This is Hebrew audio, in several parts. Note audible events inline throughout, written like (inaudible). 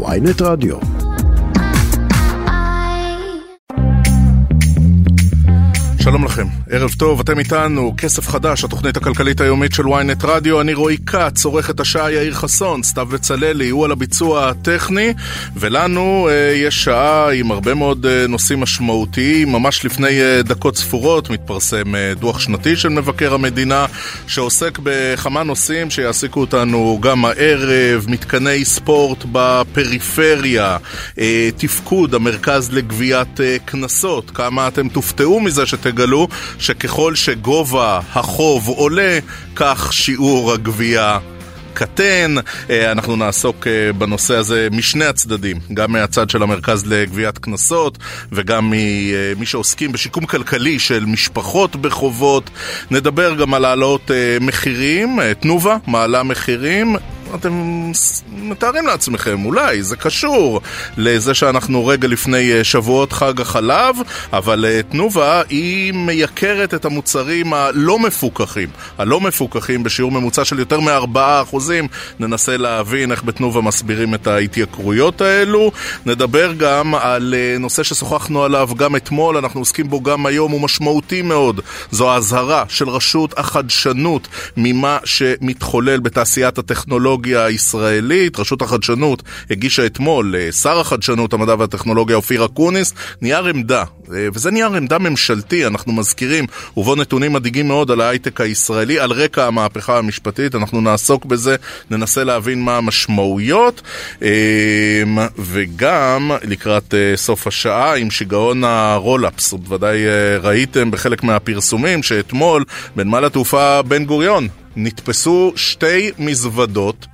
ויינט רדיו. שלום לכם, ערב טוב, אתם איתנו, כסף חדש, התוכנית הכלכלית היומית של ynet רדיו, אני רועי כץ, עורך את השעה יאיר חסון, סתיו בצללי, הוא על הביצוע הטכני, ולנו אה, יש שעה עם הרבה מאוד אה, נושאים משמעותיים, ממש לפני אה, דקות ספורות מתפרסם אה, דוח שנתי של מבקר המדינה, שעוסק בכמה נושאים שיעסיקו אותנו גם הערב, מתקני ספורט בפריפריה, אה, תפקוד המרכז לגביית אה, קנסות, כמה אתם תופתעו מזה שתגלו תגלו שככל שגובה החוב עולה, כך שיעור הגבייה קטן. אנחנו נעסוק בנושא הזה משני הצדדים, גם מהצד של המרכז לגביית קנסות וגם ממי שעוסקים בשיקום כלכלי של משפחות בחובות. נדבר גם על העלאות מחירים, תנובה מעלה מחירים. אתם מתארים לעצמכם, אולי זה קשור לזה שאנחנו רגע לפני שבועות חג החלב, אבל תנובה היא מייקרת את המוצרים הלא מפוקחים. הלא מפוקחים בשיעור ממוצע של יותר מ-4%. ננסה להבין איך בתנובה מסבירים את ההתייקרויות האלו. נדבר גם על נושא ששוחחנו עליו גם אתמול, אנחנו עוסקים בו גם היום, הוא משמעותי מאוד. זו האזהרה של רשות החדשנות ממה שמתחולל בתעשיית הטכנולוגיה. הטכנולוגיה הישראלית. רשות החדשנות הגישה אתמול לשר החדשנות, המדע והטכנולוגיה אופיר אקוניס נייר עמדה, וזה נייר עמדה ממשלתי, אנחנו מזכירים, ובו נתונים מדאיגים מאוד על ההייטק הישראלי, על רקע המהפכה המשפטית, אנחנו נעסוק בזה, ננסה להבין מה המשמעויות, וגם לקראת סוף השעה עם שיגעון הרולאפס, בוודאי ראיתם בחלק מהפרסומים שאתמול בנמל התעופה בן גוריון נתפסו שתי מזוודות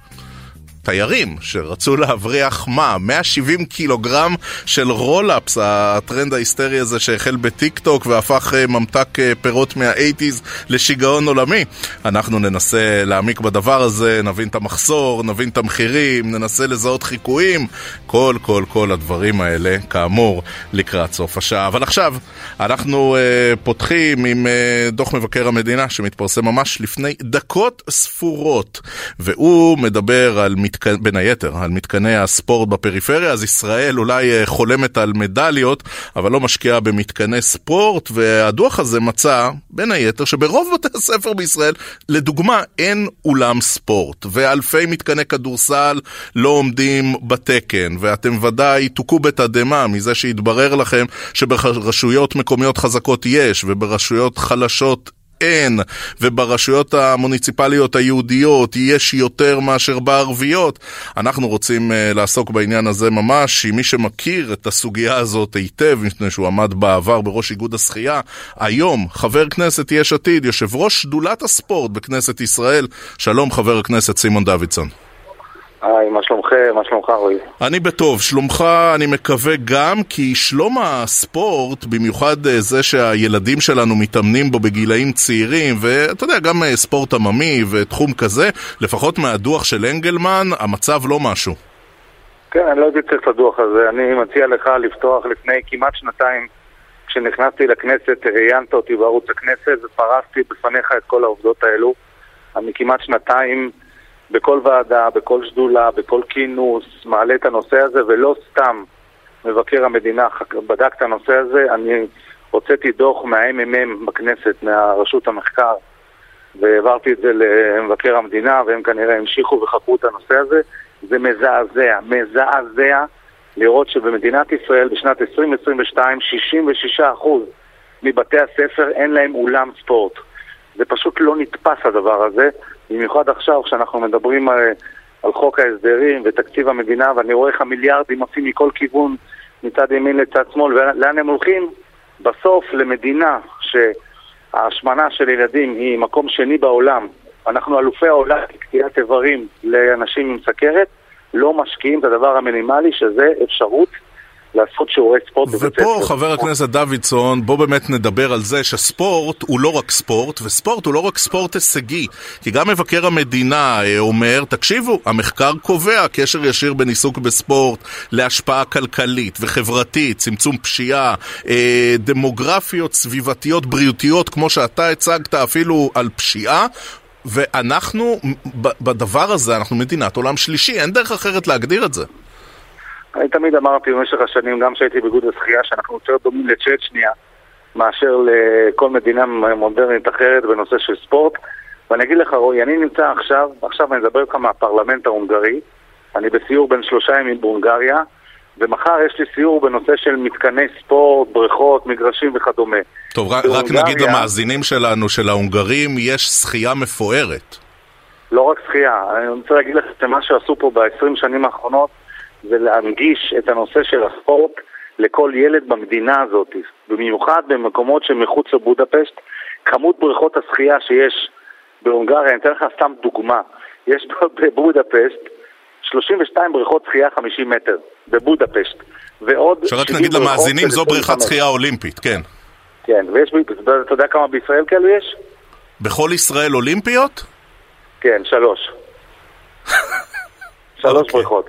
תיירים שרצו להבריח מה? 170 קילוגרם של רולאפס, הטרנד ההיסטרי הזה שהחל בטיק טוק והפך ממתק פירות מה-80's לשיגעון עולמי. אנחנו ננסה להעמיק בדבר הזה, נבין את המחסור, נבין את המחירים, ננסה לזהות חיקויים, כל כל כל הדברים האלה, כאמור, לקראת סוף השעה. אבל עכשיו, אנחנו uh, פותחים עם uh, דוח מבקר המדינה שמתפרסם ממש לפני דקות ספורות, והוא מדבר על מתק... בין היתר, על מתקני הספורט בפריפריה, אז ישראל אולי חולמת על מדליות, אבל לא משקיעה במתקני ספורט, והדוח הזה מצא, בין היתר, שברוב (laughs) בתי הספר בישראל, לדוגמה, אין אולם ספורט, ואלפי מתקני כדורסל לא עומדים בתקן, ואתם ודאי תוכו בתדהמה מזה שהתברר לכם שברשויות מקומיות חזקות יש, וברשויות חלשות אין, וברשויות המוניציפליות היהודיות יש יותר מאשר בערביות. אנחנו רוצים uh, לעסוק בעניין הזה ממש, עם מי שמכיר את הסוגיה הזאת היטב, מפני שהוא עמד בעבר בראש איגוד השחייה, היום חבר כנסת יש עתיד, יושב ראש שדולת הספורט בכנסת ישראל. שלום חבר הכנסת סימון דוידסון. היי, מה שלומכם? מה שלומך רועי? אני בטוב. שלומך, אני מקווה גם כי שלום הספורט, במיוחד זה שהילדים שלנו מתאמנים בו בגילאים צעירים, ואתה יודע, גם ספורט עממי ותחום כזה, לפחות מהדוח של אנגלמן, המצב לא משהו. כן, אני לא הייתי צריך את הדוח הזה. אני מציע לך לפתוח לפני כמעט שנתיים, כשנכנסתי לכנסת, ראיינת אותי בערוץ הכנסת ופרסתי בפניך את כל העובדות האלו. אני כמעט שנתיים... בכל ועדה, בכל שדולה, בכל כינוס, מעלה את הנושא הזה, ולא סתם מבקר המדינה בדק את הנושא הזה. אני הוצאתי דוח מה-MMM בכנסת, מהרשות המחקר, והעברתי את זה למבקר המדינה, והם כנראה המשיכו וחקרו את הנושא הזה. זה מזעזע, מזעזע לראות שבמדינת ישראל בשנת 2022 66% מבתי הספר אין להם אולם ספורט. זה פשוט לא נתפס הדבר הזה. במיוחד עכשיו כשאנחנו מדברים על, על חוק ההסדרים ותקציב המדינה ואני רואה איך המיליארדים עושים מכל כיוון מצד ימין לצד שמאל ולאן הם הולכים? בסוף למדינה שההשמנה של ילדים היא מקום שני בעולם אנחנו אלופי העולם בקטיעת איברים לאנשים עם סכרת לא משקיעים את הדבר המינימלי שזה אפשרות לעשות שיעורי ספורט בבית ספר. ופה חבר הכנסת דוידסון, בוא באמת נדבר על זה שספורט הוא לא רק ספורט, וספורט הוא לא רק ספורט הישגי. כי גם מבקר המדינה אומר, תקשיבו, המחקר קובע קשר ישיר בין עיסוק בספורט להשפעה כלכלית וחברתית, צמצום פשיעה, אה, דמוגרפיות, סביבתיות, בריאותיות, כמו שאתה הצגת אפילו על פשיעה. ואנחנו, בדבר הזה, אנחנו מדינת עולם שלישי, אין דרך אחרת להגדיר את זה. אני תמיד אמרתי במשך השנים, גם כשהייתי באיגוד השחייה, שאנחנו יותר דומים לצ'צ'ניה מאשר לכל מדינה מודרנית אחרת בנושא של ספורט. ואני אגיד לך, רועי, אני נמצא עכשיו, עכשיו אני אדבר איתך מהפרלמנט ההונגרי, אני בסיור בין שלושה ימים בהונגריה, ומחר יש לי סיור בנושא של מתקני ספורט, בריכות, מגרשים וכדומה. טוב, רק, רק נגיד למאזינים שלנו, של ההונגרים, יש שחייה מפוארת. לא רק שחייה, אני רוצה להגיד לך שמה שעשו פה ב-20 שנים האחרונות זה להנגיש את הנושא של הספורט לכל ילד במדינה הזאת, במיוחד במקומות שמחוץ לבודפשט. כמות בריכות השחייה שיש בהונגריה, אני אתן לך סתם דוגמה, יש בבודפשט 32 בריכות שחייה 50 מטר, בבודפשט, ועוד... שרק נגיד למאזינים, זו בריכת שחייה אולימפית, כן. כן, ויש, אתה יודע כמה בישראל כאלו יש? בכל ישראל אולימפיות? כן, שלוש. (laughs) שלוש okay. בריכות.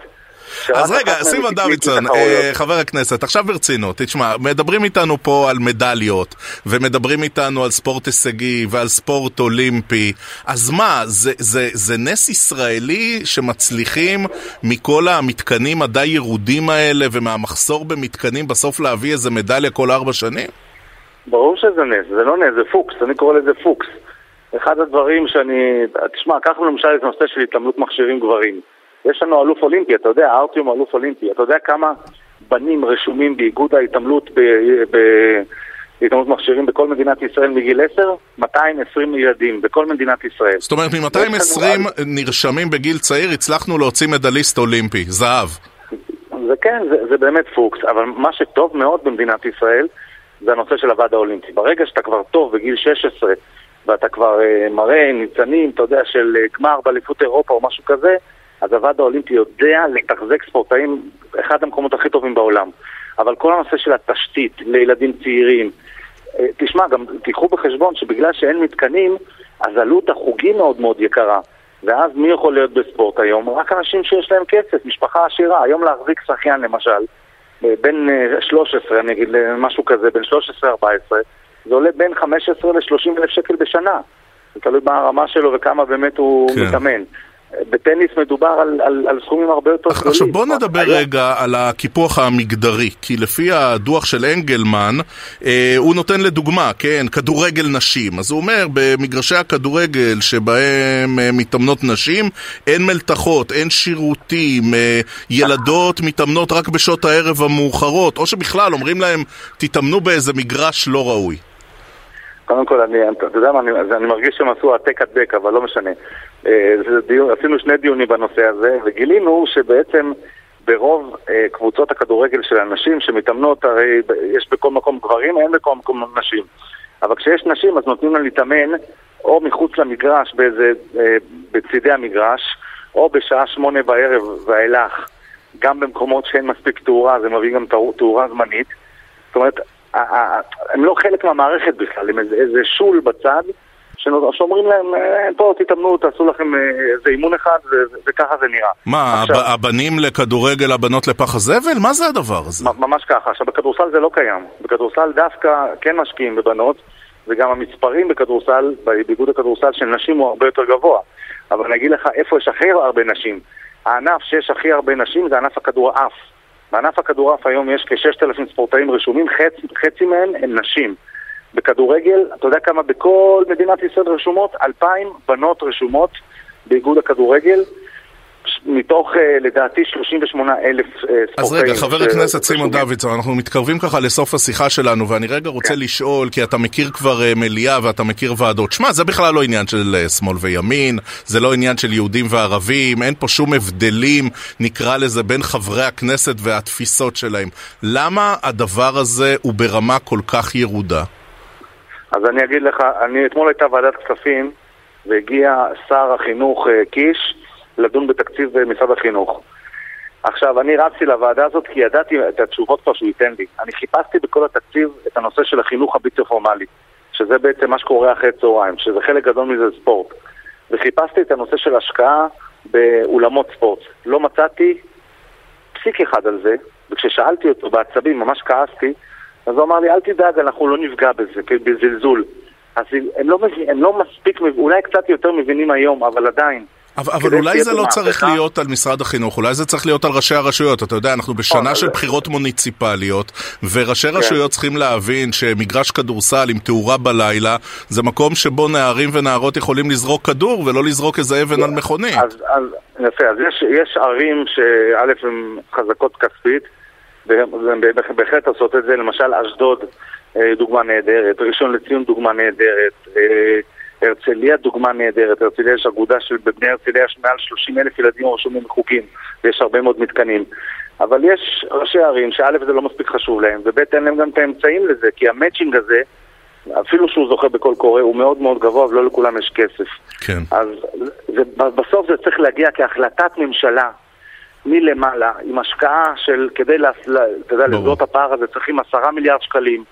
אז רגע, סימון דוידסון, אה, חבר הכנסת, עכשיו ברצינות, תשמע, מדברים איתנו פה על מדליות, ומדברים איתנו על ספורט הישגי ועל ספורט אולימפי, אז מה, זה, זה, זה נס ישראלי שמצליחים מכל המתקנים הדי ירודים האלה ומהמחסור במתקנים בסוף להביא איזה מדליה כל ארבע שנים? ברור שזה נס, זה לא נס, זה פוקס, אני קורא לזה פוקס. אחד הדברים שאני... תשמע, קח למשל את הנושא של התעמלות מכשירים גברים. יש לנו אלוף אולימפי, אתה יודע, ארטיום הוא אלוף אולימפי. אתה יודע כמה בנים רשומים באיגוד ההתעמלות בהתעמלות מכשירים בכל מדינת ישראל מגיל 10? 220 ילדים בכל מדינת ישראל. זאת אומרת, מ-220 נרשמים בגיל צעיר, הצלחנו להוציא מדליסט אולימפי, זהב. זה כן, זה, זה באמת פוקס, אבל מה שטוב מאוד במדינת ישראל זה הנושא של הוועד האולימפי. ברגע שאתה כבר טוב בגיל 16 ואתה כבר uh, מראה ניצנים, אתה יודע, של uh, גמר באליפות אירופה או משהו כזה, אז הוועד האולימפי יודע לתחזק ספורטאים, אחד המקומות הכי טובים בעולם. אבל כל הנושא של התשתית לילדים צעירים, uh, תשמע, גם תיקחו בחשבון שבגלל שאין מתקנים, אז עלות החוגים מאוד מאוד יקרה. ואז מי יכול להיות בספורט היום? רק אנשים שיש להם כסף, משפחה עשירה. היום להחזיק שחיין למשל, בין 13, אני אגיד משהו כזה, בין 13-14, זה עולה בין 15 ל-30 אלף שקל בשנה. זה תלוי ברמה שלו וכמה באמת הוא כן. מתאמן. בטניס מדובר על, על, על סכומים הרבה יותר גדולים. עכשיו בוא נדבר היה... רגע על הקיפוח המגדרי, כי לפי הדוח של אנגלמן, אה, הוא נותן לדוגמה, כן, כדורגל נשים. אז הוא אומר, במגרשי הכדורגל שבהם אה, מתאמנות נשים, אין מלתחות, אין שירותים, אה, ילדות מתאמנות רק בשעות הערב המאוחרות, או שבכלל אומרים להם, תתאמנו באיזה מגרש לא ראוי. קודם כל, אני, אתה יודע מה, אני, אני מרגיש שהם עשו העתק הדבק, אבל לא משנה. אה, דיון, עשינו שני דיונים בנושא הזה, וגילינו שבעצם ברוב אה, קבוצות הכדורגל של הנשים שמתאמנות, הרי יש בכל מקום גברים, אין בכל מקום נשים. אבל כשיש נשים אז נותנים להם להתאמן או מחוץ למגרש, באיזה, אה, בצידי המגרש, או בשעה שמונה בערב ואילך, גם במקומות שאין מספיק תאורה, זה מביא גם תאורה זמנית. זאת אומרת, הם לא חלק מהמערכת בכלל, הם איזה שול בצד, שאומרים להם, אה, פה תתאמנו, תעשו לכם אה, איזה אימון אחד, וככה זה נראה. מה, עכשיו, הבנים לכדורגל, הבנות לפח הזבל? מה זה הדבר הזה? ממש ככה. עכשיו, בכדורסל זה לא קיים. בכדורסל דווקא כן משקיעים בבנות, וגם המספרים בכדורסל, באיגוד הכדורסל של נשים הוא הרבה יותר גבוה. אבל אני אגיד לך איפה יש הכי הרבה נשים. הענף שיש הכי הרבה נשים זה ענף הכדורעף. בענף הכדורעף היום יש כ-6,000 ספורטאים רשומים, חצי, חצי מהם הם נשים. בכדורגל, אתה יודע כמה בכל מדינת ישראל רשומות? 2,000 בנות רשומות באיגוד הכדורגל. מתוך אה, לדעתי 38 אלף אה, ספורטאים. אז רגע, חבר הכנסת סימון דוידסון, אנחנו מתקרבים ככה לסוף השיחה שלנו, ואני רגע רוצה כן. לשאול, כי אתה מכיר כבר אה, מליאה ואתה מכיר ועדות. שמע, זה בכלל לא עניין של שמאל וימין, זה לא עניין של יהודים וערבים, אין פה שום הבדלים, נקרא לזה, בין חברי הכנסת והתפיסות שלהם. למה הדבר הזה הוא ברמה כל כך ירודה? אז אני אגיד לך, אני אתמול הייתה ועדת כספים, והגיע שר החינוך קיש, לדון בתקציב משרד החינוך. עכשיו, אני רצתי לוועדה הזאת כי ידעתי את התשובות כבר שהוא ייתן לי. אני חיפשתי בכל התקציב את הנושא של החינוך הבלתי פורמלי, שזה בעצם מה שקורה אחרי צהריים, שזה חלק גדול מזה ספורט. וחיפשתי את הנושא של השקעה באולמות ספורט. לא מצאתי פסיק אחד על זה, וכששאלתי אותו בעצבים, ממש כעסתי, אז הוא אמר לי, אל תדאג, אנחנו לא נפגע בזה, בזלזול. אז הם לא, מבין, הם לא מספיק, אולי קצת יותר מבינים היום, אבל עדיין. אבל, אבל אולי זה לא צריך להיות על משרד החינוך, אולי זה צריך להיות על ראשי הרשויות. אתה יודע, אנחנו בשנה של בחירות מוניציפליות, וראשי כן. רשויות צריכים להבין שמגרש כדורסל עם תאורה בלילה, זה מקום שבו נערים ונערות יכולים לזרוק כדור ולא לזרוק איזה אבן על מכונית. אז, אז יפה, אז יש, יש ערים שא' הן חזקות כספית, והן בהחלט עושות את זה, למשל אשדוד אה, דוגמה נהדרת, ראשון לציון דוגמה נהדרת, אה, הרצליה דוגמה נהדרת, הרצליה יש אגודה של בבני הרצליה יש מעל 30 אלף ילדים רשומים בחוקים ויש הרבה מאוד מתקנים. אבל יש ראשי ערים שא' זה לא מספיק חשוב להם וב' אין להם גם את האמצעים לזה כי המצ'ינג הזה אפילו שהוא זוכה בקול קורא הוא מאוד מאוד גבוה ולא לכולם יש כסף. כן. אז זה, בסוף זה צריך להגיע כהחלטת ממשלה מלמעלה עם השקעה של כדי לסגור את הפער הזה צריכים עשרה מיליארד שקלים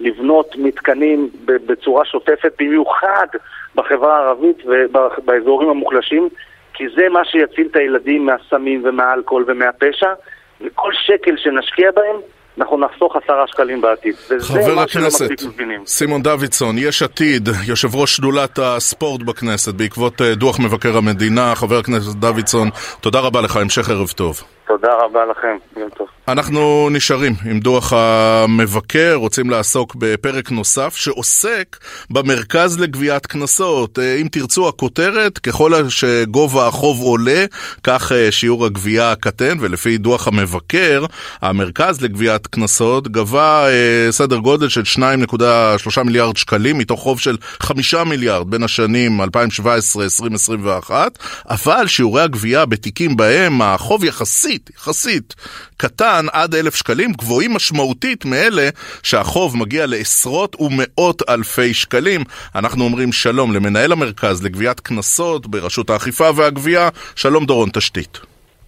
לבנות מתקנים בצורה שוטפת, במיוחד בחברה הערבית ובאזורים המוחלשים, כי זה מה שיציל את הילדים מהסמים ומהאלכוהול ומהפשע, וכל שקל שנשקיע בהם אנחנו נחסוך עשרה שקלים בעתיד. חבר הכנסת סימון דוידסון, יש עתיד, יושב ראש שדולת הספורט בכנסת בעקבות אה, דוח מבקר המדינה, חבר הכנסת דוידסון, תודה רבה לך, המשך ערב טוב. תודה רבה לכם, יום טוב. אנחנו נשארים עם דוח המבקר, רוצים לעסוק בפרק נוסף שעוסק במרכז לגביית קנסות. אה, אם תרצו הכותרת, ככל שגובה החוב עולה, כך אה, שיעור הגבייה קטן, ולפי דוח המבקר, המרכז לגביית קנסות גבה אה, סדר גודל של 2.3 מיליארד שקלים, מתוך חוב של 5 מיליארד בין השנים 2017-2021, אבל שיעורי הגבייה בתיקים בהם החוב יחסית, יחסית, קטן עד אלף שקלים, גבוהים משמעותית מאלה שהחוב מגיע לעשרות ומאות אלפי שקלים. אנחנו אומרים שלום למנהל המרכז לגביית קנסות ברשות האכיפה והגבייה, שלום דורון תשתית.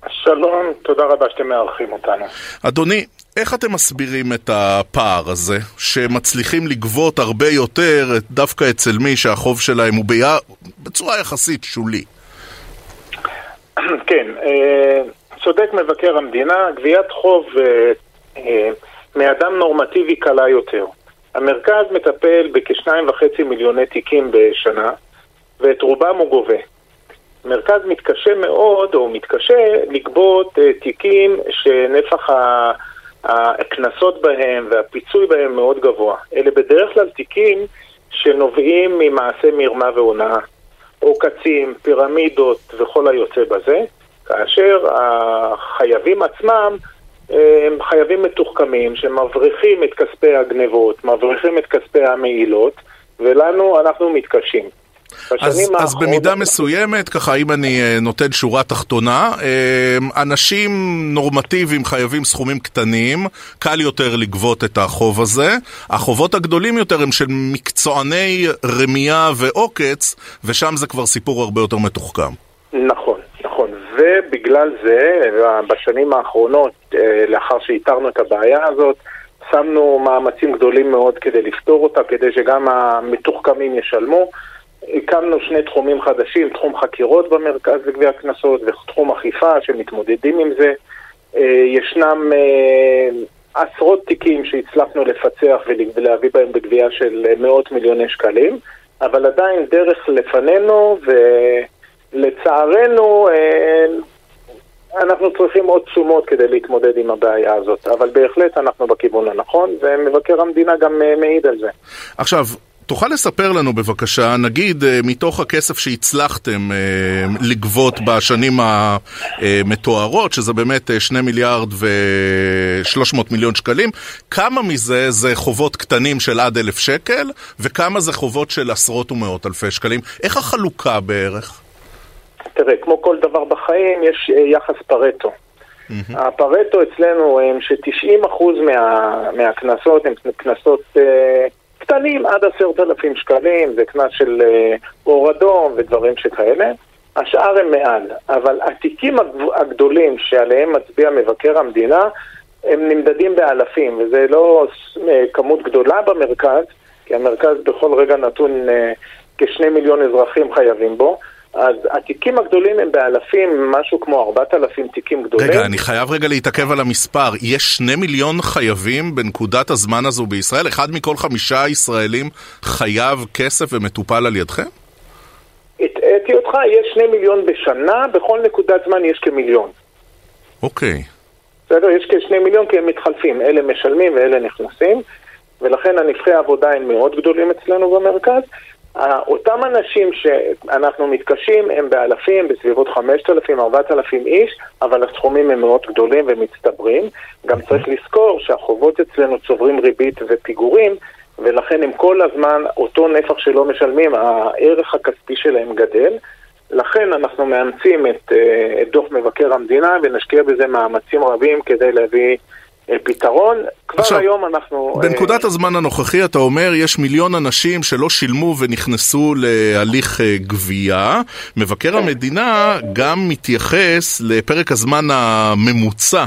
שלום, תודה רבה שאתם מארחים אותנו. אדוני, איך אתם מסבירים את הפער הזה, שמצליחים לגבות הרבה יותר דווקא אצל מי שהחוב שלהם הוא ביה... בצורה יחסית שולי? כן, אה, צודק מבקר המדינה, גביית חוב אה, אה, מאדם נורמטיבי קלה יותר. המרכז מטפל בכשניים וחצי מיליוני תיקים בשנה, ואת רובם הוא גובה. מרכז מתקשה מאוד, או מתקשה, לגבות אה, תיקים שנפח הקנסות בהם והפיצוי בהם מאוד גבוה. אלה בדרך כלל תיקים שנובעים ממעשה מרמה והונאה, עוקצים, פירמידות וכל היוצא בזה. כאשר החייבים עצמם הם חייבים מתוחכמים שמבריחים את כספי הגנבות, מבריחים את כספי המעילות, ולנו אנחנו מתקשים. אז, אז במידה מסוימת, ככה אם אני אה, נותן שורה תחתונה, אה, אנשים נורמטיביים חייבים סכומים קטנים, קל יותר לגבות את החוב הזה. החובות הגדולים יותר הם של מקצועני רמייה ועוקץ, ושם זה כבר סיפור הרבה יותר מתוחכם. נכון. ובגלל זה, בשנים האחרונות, אה, לאחר שאיתרנו את הבעיה הזאת, שמנו מאמצים גדולים מאוד כדי לפתור אותה, כדי שגם המתוחכמים ישלמו. הקמנו שני תחומים חדשים, תחום חקירות במרכז לגביית קנסות ותחום אכיפה שמתמודדים עם זה. אה, ישנם אה, עשרות תיקים שהצלחנו לפצח ולהביא בהם בגבייה של מאות מיליוני שקלים, אבל עדיין דרך לפנינו ו... לצערנו, אה, אנחנו צריכים עוד תשומות כדי להתמודד עם הבעיה הזאת, אבל בהחלט אנחנו בכיוון הנכון, ומבקר המדינה גם אה, מעיד על זה. עכשיו, תוכל לספר לנו בבקשה, נגיד אה, מתוך הכסף שהצלחתם לגבות בשנים המתוארות, שזה באמת 2 מיליארד ו-300 מיליון שקלים, כמה מזה זה חובות קטנים של עד אלף שקל, וכמה זה חובות של עשרות ומאות אלפי שקלים? איך החלוקה בערך? תראה, כמו כל דבר בחיים, יש אה, יחס פרטו. Mm-hmm. הפרטו אצלנו הם ש-90% מה, מהקנסות הם קנסות אה, קטנים עד עשרת אלפים שקלים, זה קנס של אה, אור אדום ודברים שכאלה. השאר הם מעל, אבל התיקים הגדולים שעליהם מצביע מבקר המדינה, הם נמדדים באלפים, וזה לא אה, כמות גדולה במרכז, כי המרכז בכל רגע נתון אה, כשני מיליון אזרחים חייבים בו, אז התיקים הגדולים הם באלפים, משהו כמו 4,000 תיקים גדולים. רגע, אני חייב רגע להתעכב על המספר. יש שני מיליון חייבים בנקודת הזמן הזו בישראל? אחד מכל חמישה ישראלים חייב כסף ומטופל על ידכם? הטעיתי אותך, יש שני מיליון בשנה, בכל נקודת זמן יש כמיליון. אוקיי. בסדר? יש כשני מיליון כי הם מתחלפים, אלה משלמים ואלה נכנסים, ולכן הנבחי העבודה הם מאוד גדולים אצלנו במרכז. אותם אנשים שאנחנו מתקשים הם באלפים, בסביבות 5,000, 4,000 איש, אבל הסכומים הם מאוד גדולים ומצטברים. גם צריך לזכור שהחובות אצלנו צוברים ריבית ופיגורים, ולכן הם כל הזמן, אותו נפח שלא משלמים, הערך הכספי שלהם גדל. לכן אנחנו מאמצים את, אה, את דוח מבקר המדינה ונשקיע בזה מאמצים רבים כדי להביא פתרון. כבר עכשיו, היום אנחנו... בנקודת uh... הזמן הנוכחי אתה אומר יש מיליון אנשים שלא שילמו ונכנסו להליך uh, גבייה. מבקר כן. המדינה גם מתייחס לפרק הזמן הממוצע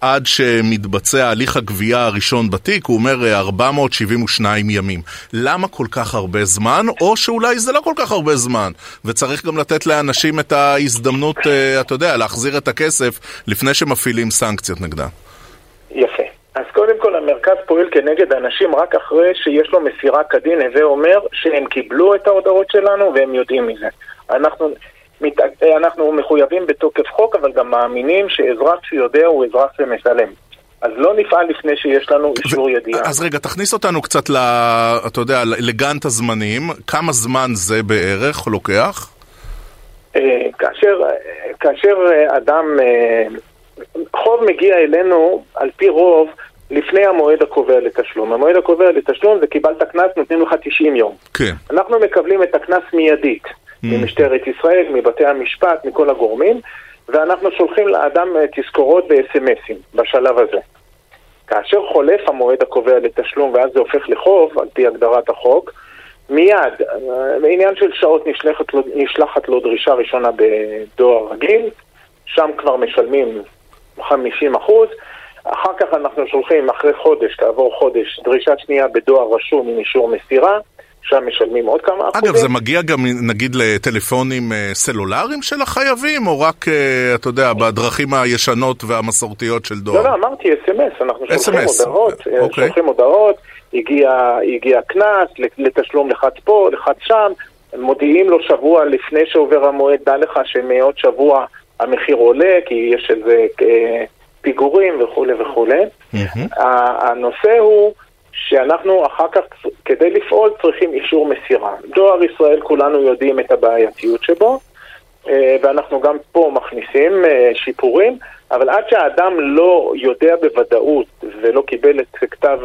עד שמתבצע הליך הגבייה הראשון בתיק, הוא אומר 472 ימים. למה כל כך הרבה זמן? או שאולי זה לא כל כך הרבה זמן, וצריך גם לתת לאנשים את ההזדמנות, אתה יודע, להחזיר את הכסף לפני שמפעילים סנקציות נגדם. יפה. אז קודם כל המרכז פועל כנגד אנשים רק אחרי שיש לו מסירה כדין, הווה אומר שהם קיבלו את ההודעות שלנו והם יודעים מזה. אנחנו, מת, אנחנו מחויבים בתוקף חוק, אבל גם מאמינים שאזרח שיודע הוא אזרח ומשלם. אז לא נפעל לפני שיש לנו אישור ו- ידיעה. אז רגע, תכניס אותנו קצת, ל, אתה יודע, לגאנט הזמנים. כמה זמן זה בערך לוקח? אה, כאשר, כאשר אדם... אה, חוב מגיע אלינו על פי רוב לפני המועד הקובע לתשלום. המועד הקובע לתשלום זה קיבלת קנס, נותנים לך 90 יום. כן. אנחנו מקבלים את הקנס מיידית mm. ממשטרת ישראל, מבתי המשפט, מכל הגורמים, ואנחנו שולחים לאדם אה, תזכורות ו-SMSים בשלב הזה. כאשר חולף המועד הקובע לתשלום ואז זה הופך לחוב, על פי הגדרת החוק, מיד, בעניין של שעות נשלחת לו, נשלחת לו דרישה ראשונה בדואר רגיל, שם כבר משלמים 50 אחוז. אחר כך אנחנו שולחים אחרי חודש, כעבור חודש, דרישת שנייה בדואר רשום עם אישור מסירה. שם משלמים עוד כמה אחוזים. אגב, זה מגיע גם נגיד לטלפונים אה, סלולריים של החייבים, או רק, אה, אתה יודע, בדרכים הישנות והמסורתיות של דואר? לא, לא, אמרתי אס.אם.אס, אנחנו שולחים הודעות, אה, אוקיי. שולחים הודעות, הגיע קנס לתשלום לחץ פה, לחץ שם, מודיעים לו שבוע לפני שעובר המועד, דע לך שמעוד שבוע המחיר עולה, כי יש איזה אה, פיגורים וכולי וכולי. Mm-hmm. הנושא הוא שאנחנו אחר כך, כדי לפעול, צריכים אישור מסירה. דואר ישראל, כולנו יודעים את הבעייתיות שבו, אה, ואנחנו גם פה מכניסים אה, שיפורים, אבל עד שהאדם לא יודע בוודאות ולא קיבל את כתב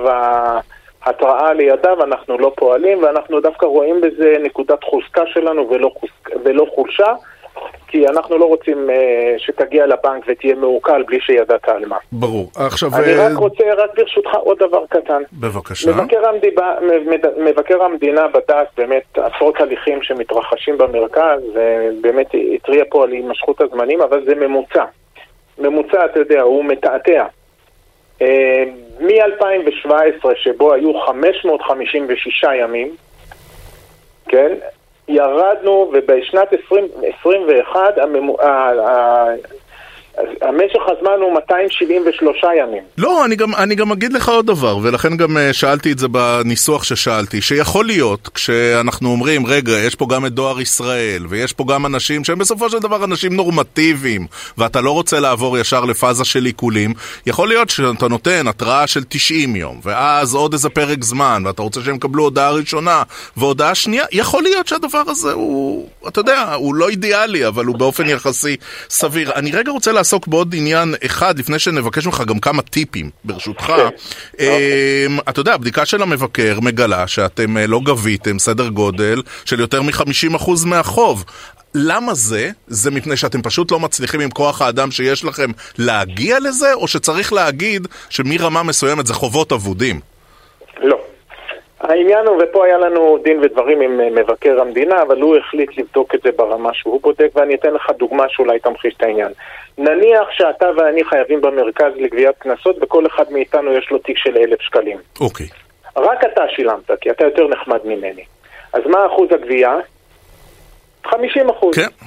ההתראה לידיו, אנחנו לא פועלים, ואנחנו דווקא רואים בזה נקודת חוזקה שלנו ולא, חוזק, ולא חולשה. כי אנחנו לא רוצים uh, שתגיע לבנק ותהיה מעוקל בלי שידעת על מה. ברור. עכשיו... אני uh... רק רוצה, רק ברשותך, עוד דבר קטן. בבקשה. מבקר המדינה, מבקר המדינה בדק באמת עשרות הליכים שמתרחשים במרכז, ובאמת התריע פה על הימשכות הזמנים, אבל זה ממוצע. ממוצע, אתה יודע, הוא מתעתע. Uh, מ-2017, שבו היו 556 ימים, כן? ירדנו, ובשנת 2021 הממו... המשך הזמן הוא 273 ימים. לא, אני גם, אני גם אגיד לך עוד דבר, ולכן גם uh, שאלתי את זה בניסוח ששאלתי, שיכול להיות, כשאנחנו אומרים, רגע, יש פה גם את דואר ישראל, ויש פה גם אנשים שהם בסופו של דבר אנשים נורמטיביים, ואתה לא רוצה לעבור ישר לפאזה של עיקולים, יכול להיות שאתה נותן התראה של 90 יום, ואז עוד איזה פרק זמן, ואתה רוצה שהם יקבלו הודעה ראשונה, והודעה שנייה, יכול להיות שהדבר הזה הוא, אתה יודע, הוא לא אידיאלי, אבל הוא באופן יחסי סביר. אני רגע רוצה לעסוק בעוד עניין אחד, לפני שנבקש ממך גם כמה טיפים, ברשותך. אמ, אתה יודע, הבדיקה של המבקר מגלה שאתם אה, לא גביתם סדר גודל של יותר מ-50% מהחוב. למה זה? זה מפני שאתם פשוט לא מצליחים עם כוח האדם שיש לכם להגיע לזה, או שצריך להגיד שמרמה מסוימת זה חובות אבודים? לא. העניין הוא, ופה היה לנו דין ודברים עם אה, מבקר המדינה, אבל הוא החליט לבדוק את זה ברמה שהוא בודק, ואני אתן לך דוגמה שאולי תמחיש את העניין. נניח שאתה ואני חייבים במרכז לגביית קנסות, וכל אחד מאיתנו יש לו תיק של אלף שקלים. אוקיי. רק אתה שילמת, כי אתה יותר נחמד ממני. אז מה אחוז הגבייה? 50 אחוז. כן.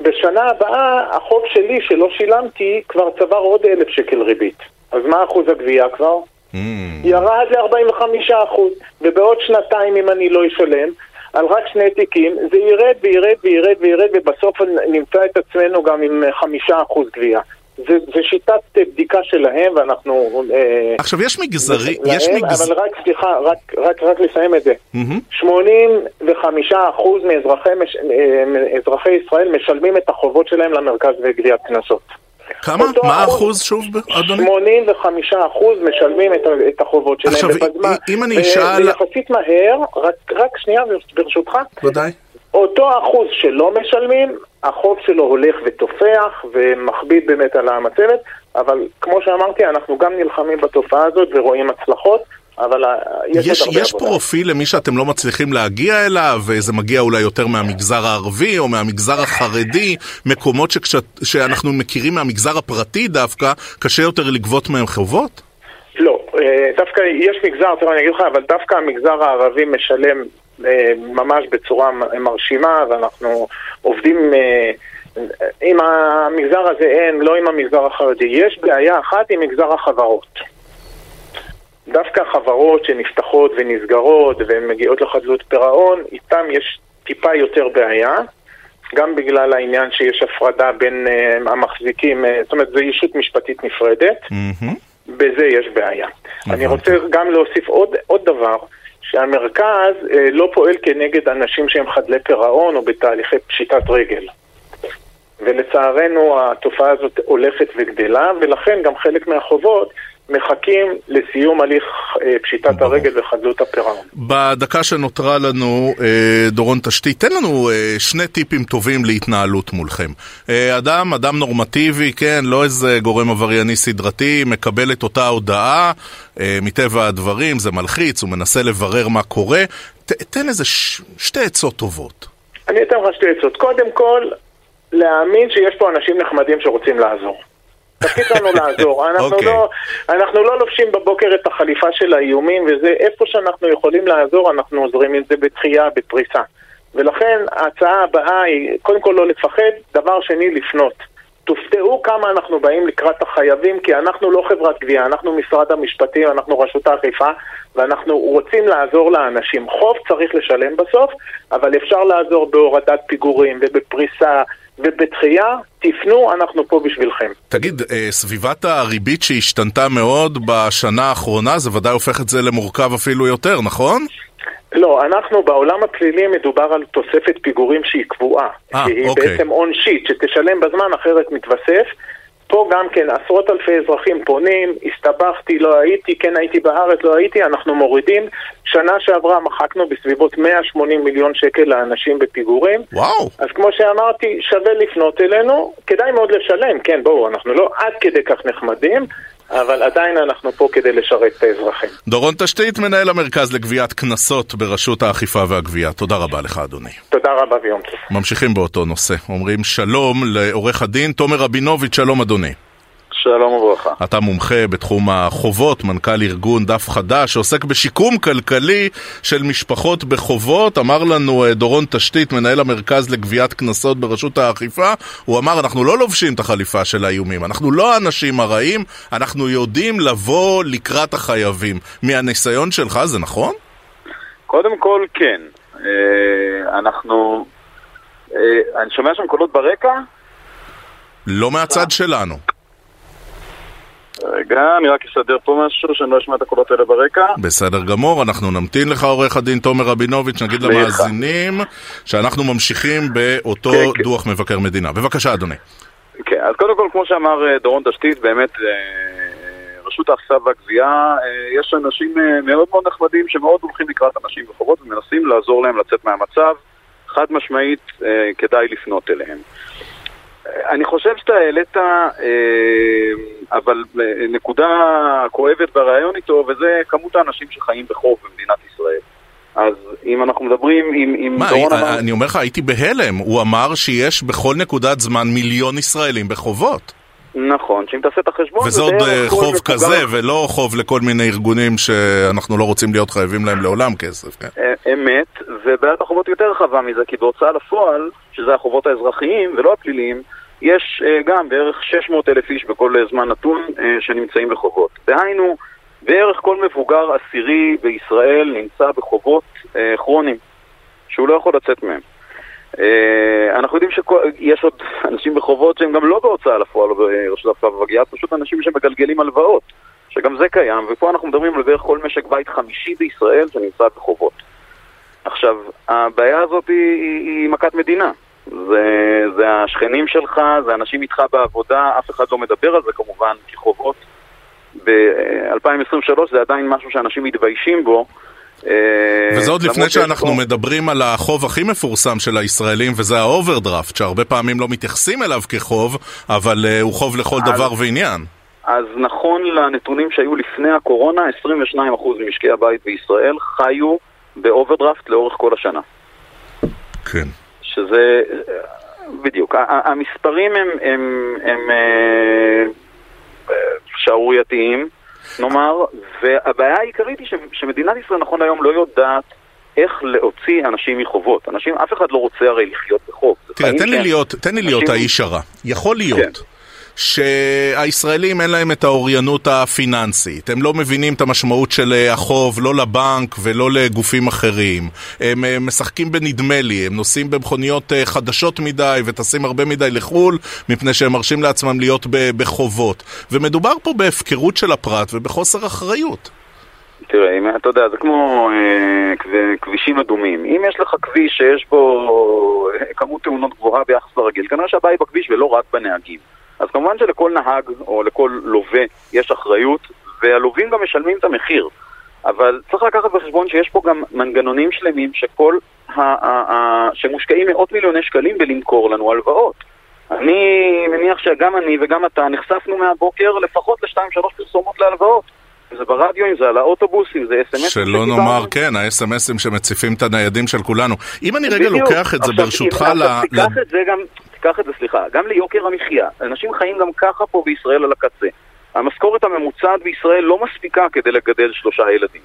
בשנה הבאה, החוב שלי שלא שילמתי כבר צבר עוד אלף שקל ריבית. אז מה אחוז הגבייה כבר? Mm. ירד ל-45%, ובעוד שנתיים אם אני לא אשלם, על רק שני תיקים, זה ירד וירד וירד וירד ובסוף נמצא את עצמנו גם עם חמישה אחוז גבייה. זה, זה שיטת בדיקה שלהם ואנחנו... אה, עכשיו יש מגזרי, להם, יש מגז... אבל רק, סליחה, רק, רק, רק לסיים את זה. Mm-hmm. 85% מאזרחי מש, אה, ישראל משלמים את החובות שלהם למרכז לגביית קנסות. כמה? מה האחוז שוב, אדוני? 85 אחוז משלמים את, את החובות שלהם עכשיו, בזמן. אם אני אשאל... ויחסית מהר, רק, רק שנייה ברשותך. ודאי. אותו אחוז שלא משלמים, החוב שלו הולך ותופח ומכביד באמת על המצבת, אבל כמו שאמרתי, אנחנו גם נלחמים בתופעה הזאת ורואים הצלחות. אבל אה, יש, יש, יש פרופיל למי שאתם לא מצליחים להגיע אליו, וזה מגיע אולי יותר מהמגזר הערבי או מהמגזר החרדי, מקומות שכש, שאנחנו מכירים מהמגזר הפרטי דווקא, קשה יותר לגבות מהם חובות? לא, אה, דווקא יש מגזר, תראה אני אגיד לך, אבל דווקא המגזר הערבי משלם אה, ממש בצורה מרשימה, ואנחנו עובדים... עם המגזר הזה אין, לא עם המגזר החרדי. יש בעיה אחת עם מגזר החברות. דווקא חברות שנפתחות ונסגרות והן מגיעות לחדלות פירעון, איתן יש טיפה יותר בעיה, גם בגלל העניין שיש הפרדה בין uh, המחזיקים, uh, זאת אומרת, זו ישות משפטית נפרדת, mm-hmm. בזה יש בעיה. Mm-hmm. אני רוצה גם להוסיף עוד, עוד דבר, שהמרכז uh, לא פועל כנגד אנשים שהם חדלי פירעון או בתהליכי פשיטת רגל. ולצערנו התופעה הזאת הולכת וגדלה, ולכן גם חלק מהחובות מחכים לסיום הליך אה, פשיטת הרגל וחדלות הפירעון. בדקה שנותרה לנו, אה, דורון תשתית, תן לנו אה, שני טיפים טובים להתנהלות מולכם. אדם, אדם נורמטיבי, כן, לא איזה גורם עברייני סדרתי, מקבל את אותה הודעה, מטבע הדברים, זה מלחיץ, הוא מנסה לברר מה קורה. ת, תן איזה ש, שתי עצות טובות. אני אתן לך שתי עצות. קודם כל, להאמין שיש פה אנשים נחמדים שרוצים לעזור. תפקיד לנו לעזור. (laughs) אנחנו, okay. אוקיי. לא, אנחנו לא לובשים בבוקר את החליפה של האיומים, וזה איפה שאנחנו יכולים לעזור, אנחנו עוזרים עם זה בתחייה, בפריסה. ולכן ההצעה הבאה היא, קודם כל לא לפחד, דבר שני, לפנות. תופתעו כמה אנחנו באים לקראת החייבים, כי אנחנו לא חברת גבייה, אנחנו משרד המשפטים, אנחנו רשות האכיפה, ואנחנו רוצים לעזור לאנשים. חוב צריך לשלם בסוף, אבל אפשר לעזור בהורדת פיגורים ובפריסה ובתחייה, תפנו, אנחנו פה בשבילכם. תגיד, אה, סביבת הריבית שהשתנתה מאוד בשנה האחרונה, זה ודאי הופך את זה למורכב אפילו יותר, נכון? לא, אנחנו בעולם הפלילי מדובר על תוספת פיגורים שהיא קבועה. אה, שהיא אוקיי. בעצם עונשית, שתשלם בזמן אחרת מתווסף. פה גם כן עשרות אלפי אזרחים פונים, הסתבכתי, לא הייתי, כן הייתי בארץ, לא הייתי, אנחנו מורידים. שנה שעברה מחקנו בסביבות 180 מיליון שקל לאנשים בפיגורים. וואו. אז כמו שאמרתי, שווה לפנות אלינו, כדאי מאוד לשלם, כן, בואו, אנחנו לא עד כדי כך נחמדים, אבל עדיין אנחנו פה כדי לשרת את האזרחים. דורון תשתית, מנהל המרכז לגביית קנסות ברשות האכיפה והגבייה. תודה רבה לך, אדוני. תודה רבה ויום טוב. ממשיכים באותו נושא. אומרים שלום לעורך הדין תומר רבינוביץ', שלום אדוני. שלום וברכה. אתה מומחה בתחום החובות, מנכ"ל ארגון דף חדש, שעוסק בשיקום כלכלי של משפחות בחובות. אמר לנו אה, דורון תשתית, מנהל המרכז לגביית קנסות ברשות האכיפה, הוא אמר, אנחנו לא לובשים את החליפה של האיומים, אנחנו לא האנשים הרעים, אנחנו יודעים לבוא לקראת החייבים. מהניסיון שלך זה נכון? קודם כל, כן. אה, אנחנו... אה, אני שומע שם קולות ברקע? לא מהצד שלנו. רגע, אני רק אסדר פה משהו, שאני לא אשמע את הקולות האלה ברקע. בסדר גמור, אנחנו נמתין לך עורך הדין תומר רבינוביץ', נגיד למאזינים שאנחנו ממשיכים באותו כן, כן. דוח מבקר מדינה. בבקשה, אדוני. כן, אז קודם כל, כמו שאמר אה, דורון תשתית, באמת, אה, רשות האכיפה והגבייה, אה, יש אנשים מאוד מאוד נחמדים שמאוד הולכים לקראת אנשים בחובות ומנסים לעזור להם לצאת מהמצב. חד משמעית, כדאי לפנות אליהם. אני חושב שאתה העלית, אה, אבל אה, נקודה כואבת בריאיון איתו, וזה כמות האנשים שחיים בחוב במדינת ישראל. אז אם אנחנו מדברים עם, עם מה, דורון אמר... אני אומר לך, הייתי בהלם. הוא אמר שיש בכל נקודת זמן מיליון ישראלים בחובות. נכון, שאם תעשה את החשבון... וזה עוד אה, חוב כזה, ולא חוב לכל מיני ארגונים שאנחנו לא רוצים להיות חייבים להם לעולם כסף, כן? אמת, ובעיית החובות יותר רחבה מזה, כי בהוצאה לפועל, שזה החובות האזרחיים ולא הפליליים, יש uh, גם בערך 600 אלף איש בכל זמן נתון uh, שנמצאים בחובות. דהיינו, בערך כל מבוגר עשירי בישראל נמצא בחובות uh, כרוניים. שהוא לא יכול לצאת מהם. אה, אנחנו יודעים שיש עוד (laughs) אנשים בחובות שהם גם לא בהוצאה לפועל או ברשות האכיפה והגבייה, פשוט אנשים שמגלגלים הלוואות, שגם זה קיים, ופה אנחנו מדברים על בערך כל משק בית חמישי בישראל שנמצא בחובות. עכשיו, הבעיה הזאת היא, היא מכת מדינה. זה, זה השכנים שלך, זה אנשים איתך בעבודה, אף אחד לא מדבר על זה כמובן, כי חובות ב-2023 זה עדיין משהו שאנשים מתביישים בו. אה, וזה עוד לפני שאנחנו פה... מדברים על החוב הכי מפורסם של הישראלים, וזה האוברדרפט, שהרבה פעמים לא מתייחסים אליו כחוב, אבל אה, הוא חוב לכל אז, דבר ועניין. אז נכון לנתונים שהיו לפני הקורונה, 22% ממשקי הבית בישראל חיו באוברדרפט לאורך כל השנה. כן. שזה, בדיוק, המספרים הם, הם, הם, הם אה, שערורייתיים, נאמר, והבעיה העיקרית היא שמדינת ישראל נכון היום לא יודעת איך להוציא אנשים מחובות. אנשים, אף אחד לא רוצה הרי לחיות בחוב. תראה, תן לי להיות, תן לי להיות האיש הרע. יכול להיות. כן. שהישראלים אין להם את האוריינות הפיננסית, הם לא מבינים את המשמעות של אה, החוב לא לבנק ולא לגופים אחרים, הם אה, משחקים בנדמה לי, הם נוסעים במכוניות אה, חדשות מדי וטסים הרבה מדי לחו"ל מפני שהם מרשים לעצמם להיות בחובות, ומדובר פה בהפקרות של הפרט ובחוסר אחריות. תראה, אם, אתה יודע, זה כמו אה, כבישים אדומים. אם יש לך כביש שיש בו כמות תאונות גבוהה ביחס לרגיל, כנראה שהבעיה היא בכביש ולא רק בנהגים. אז כמובן שלכל נהג או לכל לווה יש אחריות, והלווים גם משלמים את המחיר. אבל צריך לקחת בחשבון שיש פה גם מנגנונים שלמים שכל ה- ה- ה- שמושקעים מאות מיליוני שקלים בלמכור לנו הלוואות. אני מניח שגם אני וגם אתה נחשפנו מהבוקר לפחות לשתיים שלוש פרסומות להלוואות. אם זה ברדיו, אם זה על האוטובוס, אם זה אס.אם.אס. שלא נאמר, כן, האס.אם.אסים שמציפים את הניידים של כולנו. אם אני רגע לוקח את זה ברשותך ל... תיקח את זה גם, תיקח את זה, סליחה, גם ליוקר המחיה. אנשים חיים גם ככה פה בישראל על הקצה. המשכורת הממוצעת בישראל לא מספיקה כדי לגדל שלושה ילדים.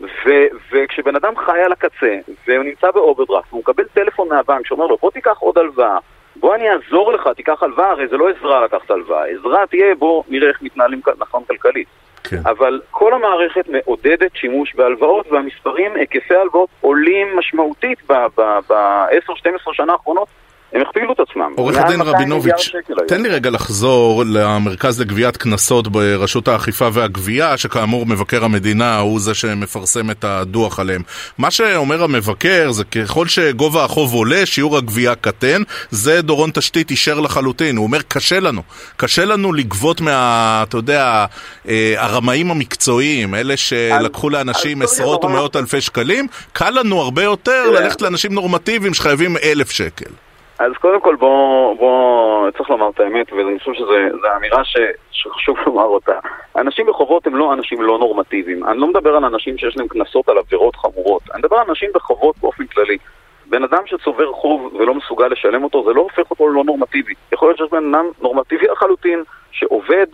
ו- וכשבן אדם חי על הקצה, והוא נמצא באוברדרפט, והוא מקבל טלפון מהבנק שאומר לו, בוא תיקח עוד הלוואה, בוא אני אעזור לך, תיקח הלוואה, הרי זה לא עזרה לקחת הלוואה, עזרה תהיה, בוא נראה איך מתנהלים נכון כלכלית. כן. אבל כל המערכת מעודדת שימוש בהלוואות, והמספרים, היקפי ההלוואות עולים משמעותית ב-10-12 שנה האחרונות. הם הכפילו את עצמם. עורך הדין רבינוביץ', תן לי רגע לחזור למרכז לגביית קנסות ברשות האכיפה והגבייה, שכאמור מבקר המדינה הוא זה שמפרסם את הדוח עליהם. מה שאומר המבקר זה ככל שגובה החוב עולה, שיעור הגבייה קטן, זה דורון תשתית אישר לחלוטין. הוא אומר, קשה לנו. קשה לנו לגבות מה, אתה יודע, אה, הרמאים המקצועיים, אלה שלקחו לאנשים עשרות ומאות אלפי שקלים, קל לנו הרבה יותר ללכת לאנשים נורמטיביים שחייבים אלף שקל. אז קודם כל בוא, בוא, צריך לומר את האמת, ואני חושב שזו אמירה ש, שחשוב לומר אותה. אנשים בחובות הם לא אנשים לא נורמטיביים. אני לא מדבר על אנשים שיש להם קנסות על עבירות חמורות. אני מדבר על אנשים בחובות באופן כללי. בן אדם שצובר חוב ולא מסוגל לשלם אותו, זה לא הופך אותו ללא נורמטיבי. יכול להיות שיש בן אדם נורמטיבי לחלוטין, שעובד,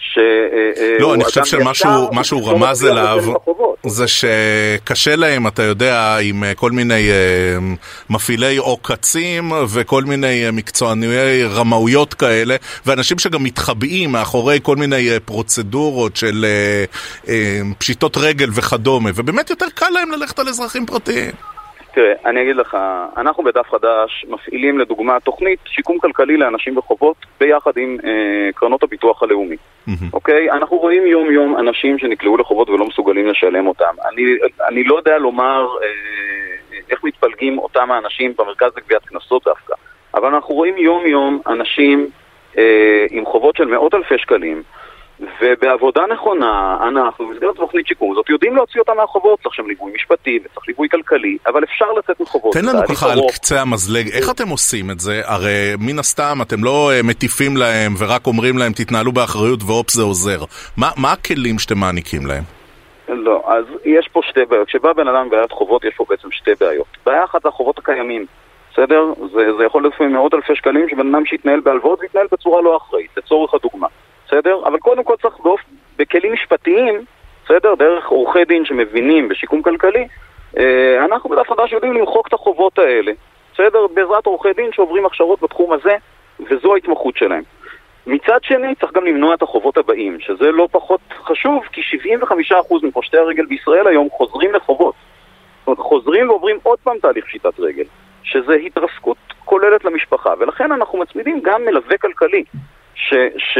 ש... לא, אני חושב שמה שהוא רמז אליו זה שקשה להם, אתה יודע, עם אה, כל מיני אה, מפעילי עוקצים וכל מיני אה, מקצוענויי רמאויות כאלה, ואנשים שגם מתחבאים מאחורי כל מיני פרוצדורות של פשיטות רגל וכדומה, ובאמת יותר קל להם ללכת על אזרחים פרטיים. תראה, אני אגיד לך, אנחנו בדף חדש מפעילים לדוגמה תוכנית שיקום כלכלי לאנשים בחובות ביחד עם אה, קרנות הביטוח הלאומי. Mm-hmm. אוקיי? אנחנו רואים יום-יום אנשים שנקלעו לחובות ולא מסוגלים לשלם אותם. אני, אני לא יודע לומר אה, איך מתפלגים אותם האנשים במרכז לגביית קנסות דווקא, אבל אנחנו רואים יום-יום אנשים אה, עם חובות של מאות אלפי שקלים. ובעבודה נכונה, אנחנו במסגרת תוכנית שיקום הזאת יודעים להוציא אותם מהחובות, צריך שם ליווי משפטי וצריך ליווי כלכלי, אבל אפשר לצאת מחובות. תן לנו ככה על קצה המזלג, איך אתם עושים את זה? הרי מן הסתם אתם לא אה, מטיפים להם ורק אומרים להם תתנהלו באחריות ואופ זה עוזר. מה, מה הכלים שאתם מעניקים להם? לא, אז יש פה שתי בעיות. כשבא בן אדם בבעיית חובות, יש פה בעצם שתי בעיות. בעיה אחת זה החובות הקיימים. בסדר? זה, זה יכול להיות לפעמים מאות אלפי שקלים שבן אדם שיתנהל בהלוואות ויתנהל בצורה לא אחראית, לצורך הדוגמה. בסדר? אבל קודם כל צריך באופ... בכלים משפטיים, בסדר? דרך עורכי דין שמבינים בשיקום כלכלי, אה, אנחנו בדף חדש יודעים למחוק את החובות האלה, בסדר? בעזרת עורכי דין שעוברים הכשרות בתחום הזה, וזו ההתמחות שלהם. מצד שני, צריך גם למנוע את החובות הבאים, שזה לא פחות חשוב, כי 75% מפושטי הרגל בישראל היום חוזרים לחובות. זאת אומרת, חוזרים ועוברים עוד פעם תהליך פשיטת רגל, שזה התרסקות כוללת למשפחה, ולכן אנחנו מצמידים גם מלווה כלכלי, ש, ש,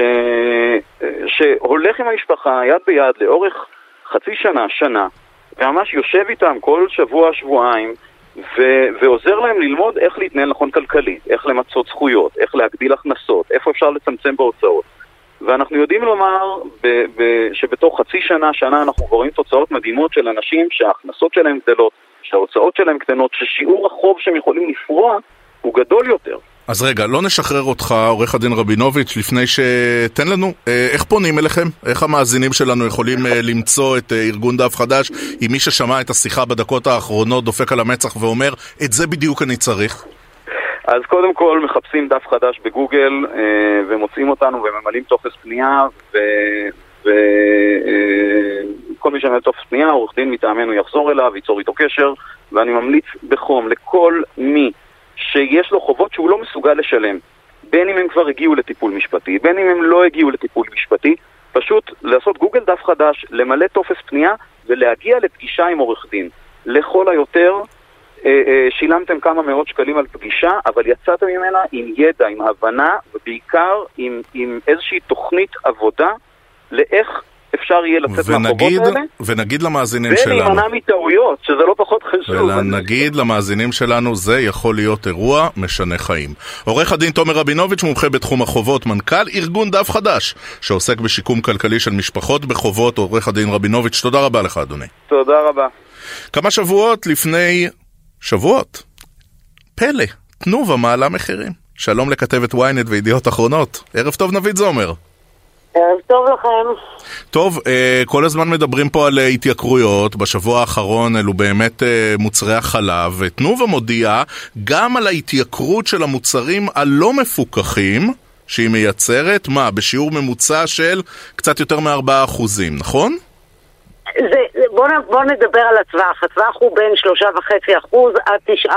שהולך עם המשפחה יד ביד לאורך חצי שנה, שנה, וממש יושב איתם כל שבוע, שבועיים, ו- ועוזר להם ללמוד איך להתנהל נכון כלכלית, איך למצות זכויות, איך להגדיל הכנסות, איפה אפשר לצמצם בהוצאות. ואנחנו יודעים לומר ב- ב- שבתוך חצי שנה, שנה אנחנו רואים תוצאות מדהימות של אנשים שההכנסות שלהם גדלות, שההוצאות שלהם קטנות, ששיעור החוב שהם יכולים לפרוע הוא גדול יותר. אז רגע, לא נשחרר אותך, עורך הדין רבינוביץ', לפני שתן לנו, אה, איך פונים אליכם? איך המאזינים שלנו יכולים אה, למצוא את אה, ארגון דף חדש, אם מי ששמע את השיחה בדקות האחרונות דופק על המצח ואומר, את זה בדיוק אני צריך? אז קודם כל מחפשים דף חדש בגוגל ומוצאים אותנו וממלאים טופס פנייה וכל אה, מי שממלא טופס פנייה, עורך דין מטעמנו יחזור אליו, ייצור איתו קשר ואני ממליץ בחום לכל מי שיש לו חובות שהוא לא מסוגל לשלם בין אם הם כבר הגיעו לטיפול משפטי, בין אם הם לא הגיעו לטיפול משפטי פשוט לעשות גוגל דף חדש, למלא טופס פנייה ולהגיע לפגישה עם עורך דין. לכל היותר אה, אה, שילמתם כמה מאות שקלים על פגישה, אבל יצאתם ממנה עם ידע, עם הבנה, ובעיקר עם, עם איזושהי תוכנית עבודה לאיך אפשר יהיה לצאת מהחובות האלה. ונגיד למאזינים שלנו. ולהימנע מטעויות, שזה לא פחות חשוב. ונגיד למאזינים שלנו, זה יכול להיות אירוע משנה חיים. עורך הדין תומר רבינוביץ', מומחה בתחום החובות, מנכ"ל ארגון דף חדש, שעוסק בשיקום כלכלי של משפחות בחובות. עורך הדין רבינוביץ', תודה רבה לך, אדוני. תודה רבה. כמה שבועות לפני שבועות. פלא, תנובה מעלה מחירים. שלום לכתבת ynet וידיעות אחרונות. ערב טוב נביד זומר. ערב טוב לכם. טוב, אה, כל הזמן מדברים פה על התייקרויות, בשבוע האחרון אלו באמת אה, מוצרי החלב, ותנובה מודיעה גם על ההתייקרות של המוצרים הלא מפוקחים שהיא מייצרת, מה, בשיעור ממוצע של קצת יותר מ-4%, נכון? זה, בוא, בוא נדבר על הטווח, הטווח הוא בין 3.5% עד 9%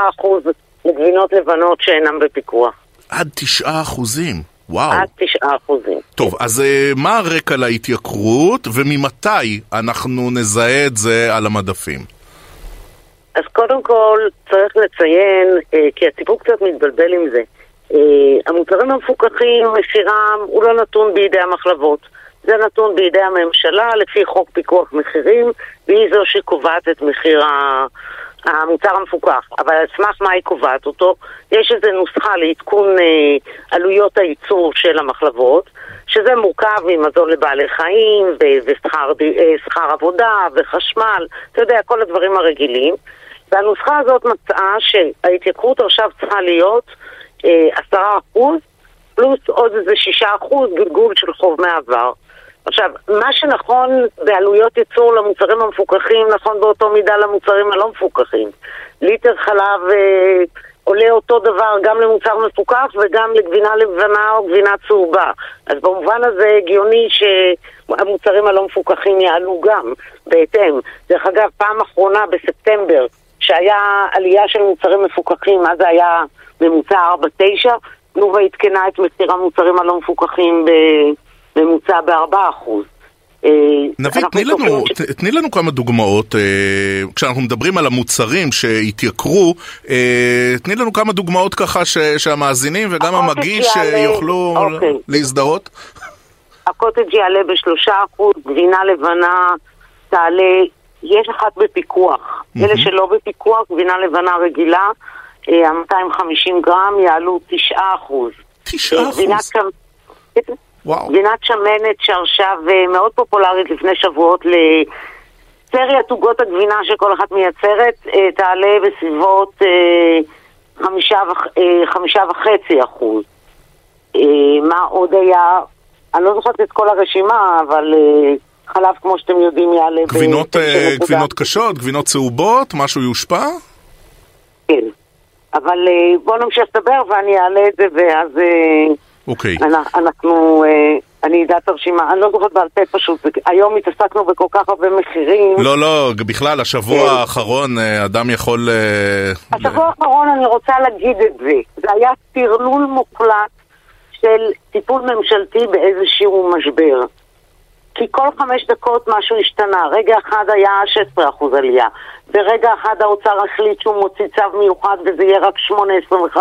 לגבינות לבנות שאינן בפיקוח. עד 9%? וואו. עד 9%. טוב, אז uh, מה הרקע להתייקרות וממתי אנחנו נזהה את זה על המדפים? אז קודם כל צריך לציין, uh, כי הציבור קצת מתבלבל עם זה, uh, המוצרים המפוקחים, מחירם, הוא לא נתון בידי המחלבות. זה נתון בידי הממשלה לפי חוק פיקוח מחירים, והיא זו שקובעת את מחיר המוצר המפוקח. אבל על סמך מה היא קובעת אותו? יש איזו נוסחה לעדכון אה, עלויות הייצור של המחלבות, שזה מורכב ממזון לבעלי חיים, ושכר אה, עבודה, וחשמל, אתה יודע, כל הדברים הרגילים. והנוסחה הזאת מצאה שההתייקרות עכשיו צריכה להיות אה, עשרה אחוז, פלוס עוד איזה שישה אחוז גלגול של חוב מעבר. עכשיו, מה שנכון בעלויות ייצור למוצרים המפוקחים, נכון באותו מידה למוצרים הלא מפוקחים. ליטר חלב אה, עולה אותו דבר גם למוצר מפוקח וגם לגבינה לבנה או גבינה צהובה. אז במובן הזה הגיוני שהמוצרים הלא מפוקחים יעלו גם בהתאם. דרך אגב, פעם אחרונה בספטמבר, שהיה עלייה של מוצרים מפוקחים, אז היה ממוצע 4-9, תנובה עדכנה את מחיר המוצרים הלא מפוקחים ב... ממוצע בארבעה אחוז. אה, נביא, תני לנו, ש... תני לנו כמה דוגמאות, אה, כשאנחנו מדברים על המוצרים שהתייקרו, אה, תני לנו כמה דוגמאות ככה ש, שהמאזינים וגם המגיש יעלה... יוכלו אוקיי. להזדהות. הקוטג' יעלה בשלושה אחוז, גבינה לבנה תעלה, יש אחת בפיקוח. Mm-hmm. אלה שלא בפיקוח, גבינה לבנה רגילה, ה-250 גרם יעלו תשעה אחוז. תשעה אחוז? וואו. גבינת שמנת שעכשיו מאוד פופולרית לפני שבועות לסריית עוגות הגבינה שכל אחת מייצרת, אה, תעלה בסביבות אה, חמישה, אה, חמישה וחצי אחוז. מה עוד היה? אני לא זוכרת את כל הרשימה, אבל חלב, כמו שאתם יודעים, יעלה... גבינות, גבינות קשות, גבינות צהובות, משהו יושפע? כן. אבל בואו נמשיך לדבר ואני אעלה את זה ואז... אוקיי. אנחנו, אה, אני אדע את הרשימה, אני לא זוכרת בעל פה פשוט, היום התעסקנו בכל כך הרבה מחירים. לא, לא, בכלל, השבוע כן. האחרון אה, אדם יכול... אה, השבוע האחרון אני רוצה להגיד את זה, זה היה טרלול מוחלט של טיפול ממשלתי באיזשהו משבר. כי כל חמש דקות משהו השתנה. רגע אחד היה 16% עלייה, ברגע אחד האוצר החליט שהוא מוציא צו מיוחד וזה יהיה רק 8.25,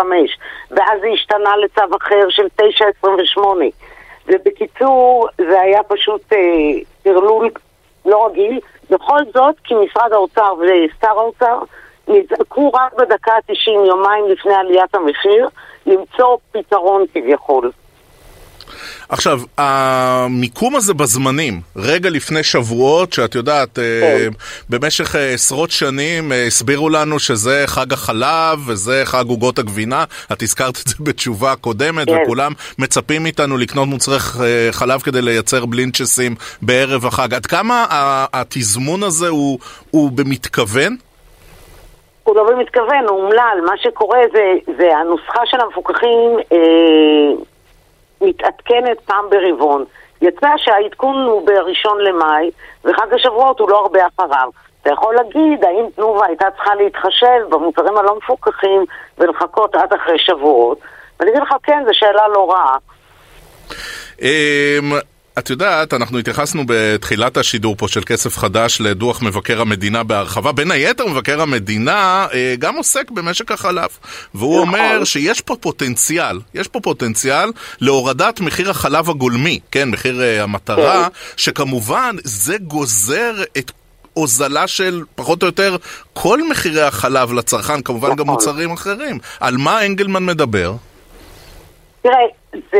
ואז זה השתנה לצו אחר של 9.28. ובקיצור, זה היה פשוט טרלול אה, לא רגיל. בכל זאת, כי משרד האוצר ושר האוצר נזעקו רק בדקה ה-90, יומיים לפני עליית המחיר, למצוא פתרון כביכול. עכשיו, המיקום הזה בזמנים, רגע לפני שבועות, שאת יודעת, אה, כן. במשך אה, עשרות שנים אה, הסבירו לנו שזה חג החלב וזה חג עוגות הגבינה, את הזכרת את זה (laughs) בתשובה קודמת, כן. וכולם מצפים מאיתנו לקנות מוצרי חלב כדי לייצר בלינצ'סים בערב החג. עד כמה התזמון הזה הוא, הוא במתכוון? הוא לא במתכוון, הוא אומלל. מה שקורה זה, זה הנוסחה של המפוקחים אה, מתעדכנת פעם ברבעון. יצא שהעדכון הוא בראשון למאי, וחג השבועות הוא לא הרבה אחריו. אתה יכול להגיד, האם תנובה הייתה צריכה להתחשב במוצרים הלא מפוקחים ולחכות עד אחרי שבועות? ואני אגיד לך, כן, זו שאלה לא רעה. את יודעת, אנחנו התייחסנו בתחילת השידור פה של כסף חדש לדוח מבקר המדינה בהרחבה. בין היתר, מבקר המדינה אה, גם עוסק במשק החלב. והוא. אומר שיש פה פוטנציאל, יש פה פוטנציאל להורדת מחיר החלב הגולמי, כן, מחיר אה, המטרה. שכמובן זה גוזר את הוזלה של פחות או יותר כל מחירי החלב לצרכן, כמובן גם נכון. מוצרים אחרים. על מה אנגלמן מדבר? תראה, זה...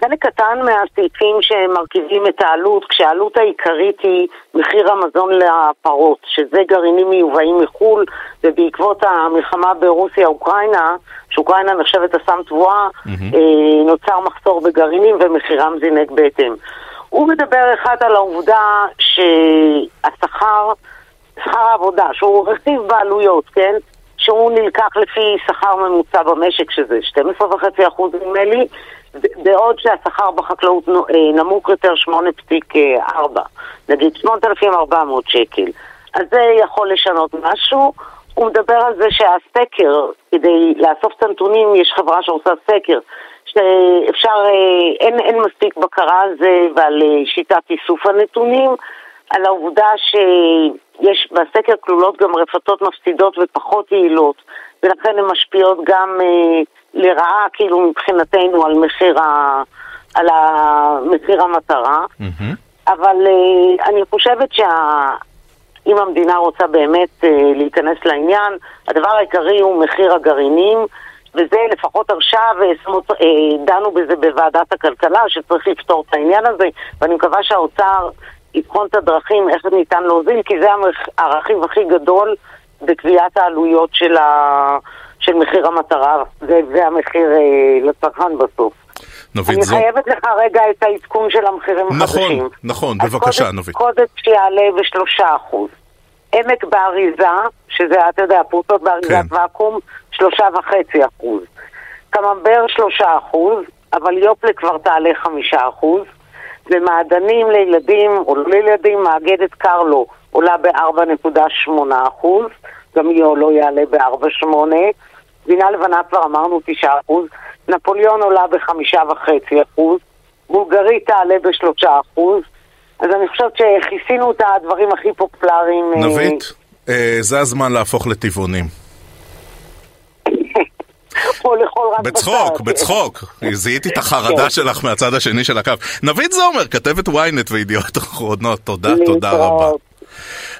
חלק קטן מהסעיפים שמרכיבים את העלות, כשהעלות העיקרית היא מחיר המזון לפרות, שזה גרעינים מיובאים מחו"ל, ובעקבות המלחמה ברוסיה-אוקראינה, שאוקראינה נחשבת אסם תבואה, mm-hmm. נוצר מחסור בגרעינים ומחירם זינק בהתאם. הוא מדבר אחד על העובדה שהשכר, שכר העבודה, שהוא רכיב בעלויות, כן? שהוא נלקח לפי שכר ממוצע במשק, שזה 12.5% נדמה לי, בעוד שהשכר בחקלאות אה, נמוך יותר 8.4, נגיד 8,400 שקל. אז זה יכול לשנות משהו. הוא מדבר על זה שהסקר, כדי לאסוף את הנתונים, יש חברה שעושה סקר, שאפשר, אה, אין, אין מספיק בקרה על זה ועל אה, שיטת איסוף הנתונים, על העובדה שיש בסקר כלולות גם רפתות מפסידות ופחות יעילות, ולכן הן משפיעות גם אה, לרעה, כאילו מבחינתנו, על מחיר, ה, על מחיר המטרה. Mm-hmm. אבל אה, אני חושבת שאם המדינה רוצה באמת אה, להיכנס לעניין, הדבר העיקרי הוא מחיר הגרעינים. וזה לפחות עכשיו אה, דנו בזה בוועדת הכלכלה, שצריך לפתור את העניין הזה, ואני מקווה שהאוצר יבחון את הדרכים איך ניתן להוזיל, כי זה הרכיב הכי גדול בקביעת העלויות של, ה... של מחיר המטרה, זה, זה המחיר אה, לצרכן בסוף. נבית זו... אני חייבת לך רגע את העדכון של המחירים נכון, החדשים. נכון, נכון, בבקשה, נבית. קודש שיעלה בשלושה אחוז. עמק באריזה, שזה, אתה יודע, פרוטות באריזת כן. ואקום, שלושה וחצי אחוז. קממבר שלושה אחוז, אבל יופלה כבר תעלה חמישה אחוז. ומעדנים לילדים, או לא לילדים, מאגדת קרלו עולה ב-4.8 אחוז. גם יו לא יעלה ב-4.8, גבינה לבנה כבר אמרנו 9 אחוז, נפוליאון עולה ב-5.5 אחוז, בולגרית תעלה ב-3 אחוז, אז אני חושבת שכיסינו את הדברים הכי פופולריים. אה, נבית, אה, זה הזמן להפוך לטבעונים. (laughs) בצחוק, בצחוק. (laughs) זיהיתי את החרדה כן. שלך מהצד השני של הקו. נבית זומר, כתבת ynet וידיעות אחרונות, תודה, תודה רבה.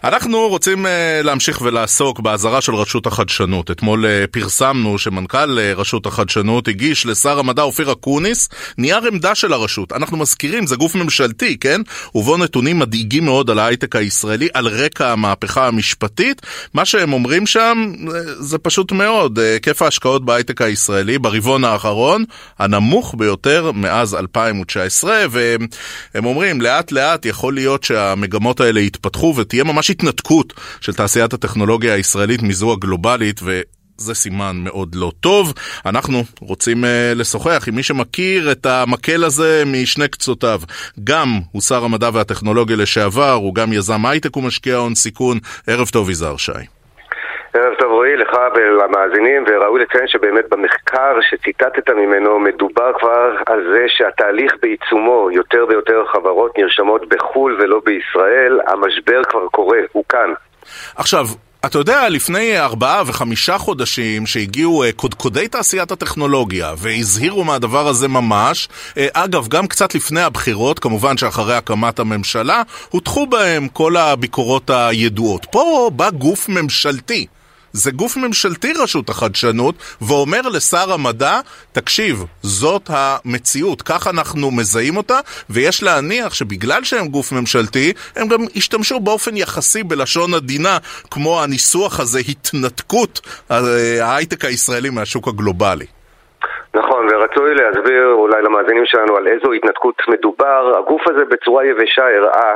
אנחנו רוצים uh, להמשיך ולעסוק באזהרה של רשות החדשנות. אתמול uh, פרסמנו שמנכ"ל uh, רשות החדשנות הגיש לשר המדע אופיר אקוניס נייר עמדה של הרשות. אנחנו מזכירים, זה גוף ממשלתי, כן? ובו נתונים מדאיגים מאוד על ההייטק הישראלי, על רקע המהפכה המשפטית. מה שהם אומרים שם זה פשוט מאוד, היקף ההשקעות בהייטק הישראלי ברבעון האחרון, הנמוך ביותר מאז 2019, והם אומרים, לאט לאט יכול להיות שהמגמות האלה יתפתחו ותהיה ממש התנתקות של תעשיית הטכנולוגיה הישראלית מזו הגלובלית, ו... זה סימן מאוד לא טוב. אנחנו רוצים uh, לשוחח עם מי שמכיר את המקל הזה משני קצותיו. גם הוא שר המדע והטכנולוגיה לשעבר, הוא גם יזם הייטק ומשקיע הון סיכון. ערב טוב, יזהר שי. ערב טוב רועי, לך ולמאזינים, וראוי לציין שבאמת במחקר שציטטת ממנו מדובר כבר על זה שהתהליך בעיצומו, יותר ויותר חברות נרשמות בחו"ל ולא בישראל, המשבר כבר קורה, הוא כאן. עכשיו, אתה יודע, לפני ארבעה וחמישה חודשים שהגיעו אה, קודקודי תעשיית הטכנולוגיה והזהירו מהדבר הזה ממש, אה, אגב, גם קצת לפני הבחירות, כמובן שאחרי הקמת הממשלה, הוטחו בהם כל הביקורות הידועות. פה בא גוף ממשלתי. זה גוף ממשלתי רשות החדשנות, ואומר לשר המדע, תקשיב, זאת המציאות, כך אנחנו מזהים אותה, ויש להניח שבגלל שהם גוף ממשלתי, הם גם השתמשו באופן יחסי בלשון עדינה, כמו הניסוח הזה, התנתקות ההייטק הישראלי מהשוק הגלובלי. ורצוי להסביר אולי למאזינים שלנו על איזו התנתקות מדובר. הגוף הזה בצורה יבשה הראה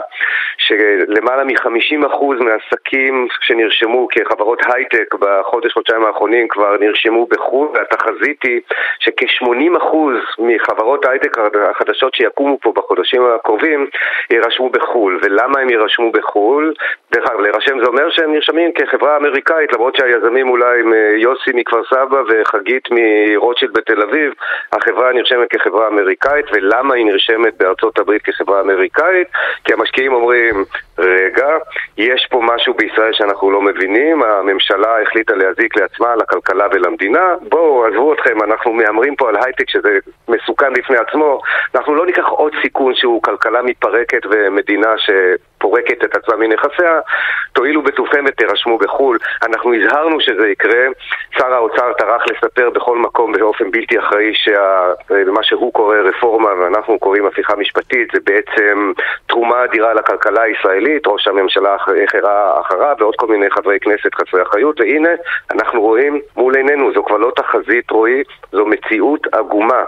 שלמעלה מ-50% מהעסקים שנרשמו כחברות הייטק בחודש-חודשיים האחרונים כבר נרשמו בחו"ל, והתחזית היא שכ-80% מחברות הייטק החדשות שיקומו פה בחודשים הקרובים יירשמו בחו"ל. ולמה הם יירשמו בחו"ל? דרך אגב, להירשם זה אומר שהם נרשמים כחברה אמריקאית, למרות שהיזמים אולי הם אה, יוסי מכפר סבא וחגית מרוטשילד בתל אביב, החברה נרשמת כחברה אמריקאית, ולמה היא נרשמת בארצות הברית כחברה אמריקאית? כי המשקיעים אומרים, רגע, יש פה משהו בישראל שאנחנו לא מבינים, הממשלה החליטה להזיק לעצמה, לכלכלה ולמדינה, בואו, עזבו אתכם, אנחנו מהמרים פה על הייטק שזה מסוכן בפני עצמו, אנחנו לא ניקח עוד סיכון שהוא כלכלה מתפרקת ומדינה ש... פורקת את עצמה מנכסיה, תואילו בטובכם ותירשמו בחו"ל. אנחנו הזהרנו שזה יקרה. שר האוצר טרח לספר בכל מקום באופן בלתי אחראי שמה שהוא קורא רפורמה ואנחנו קוראים הפיכה משפטית. זה בעצם תרומה אדירה לכלכלה הישראלית, ראש הממשלה החרה אחריו ועוד כל מיני חברי כנסת חסרי אחריות, והנה אנחנו רואים מול עינינו, זו כבר לא תחזית רועי, זו מציאות עגומה.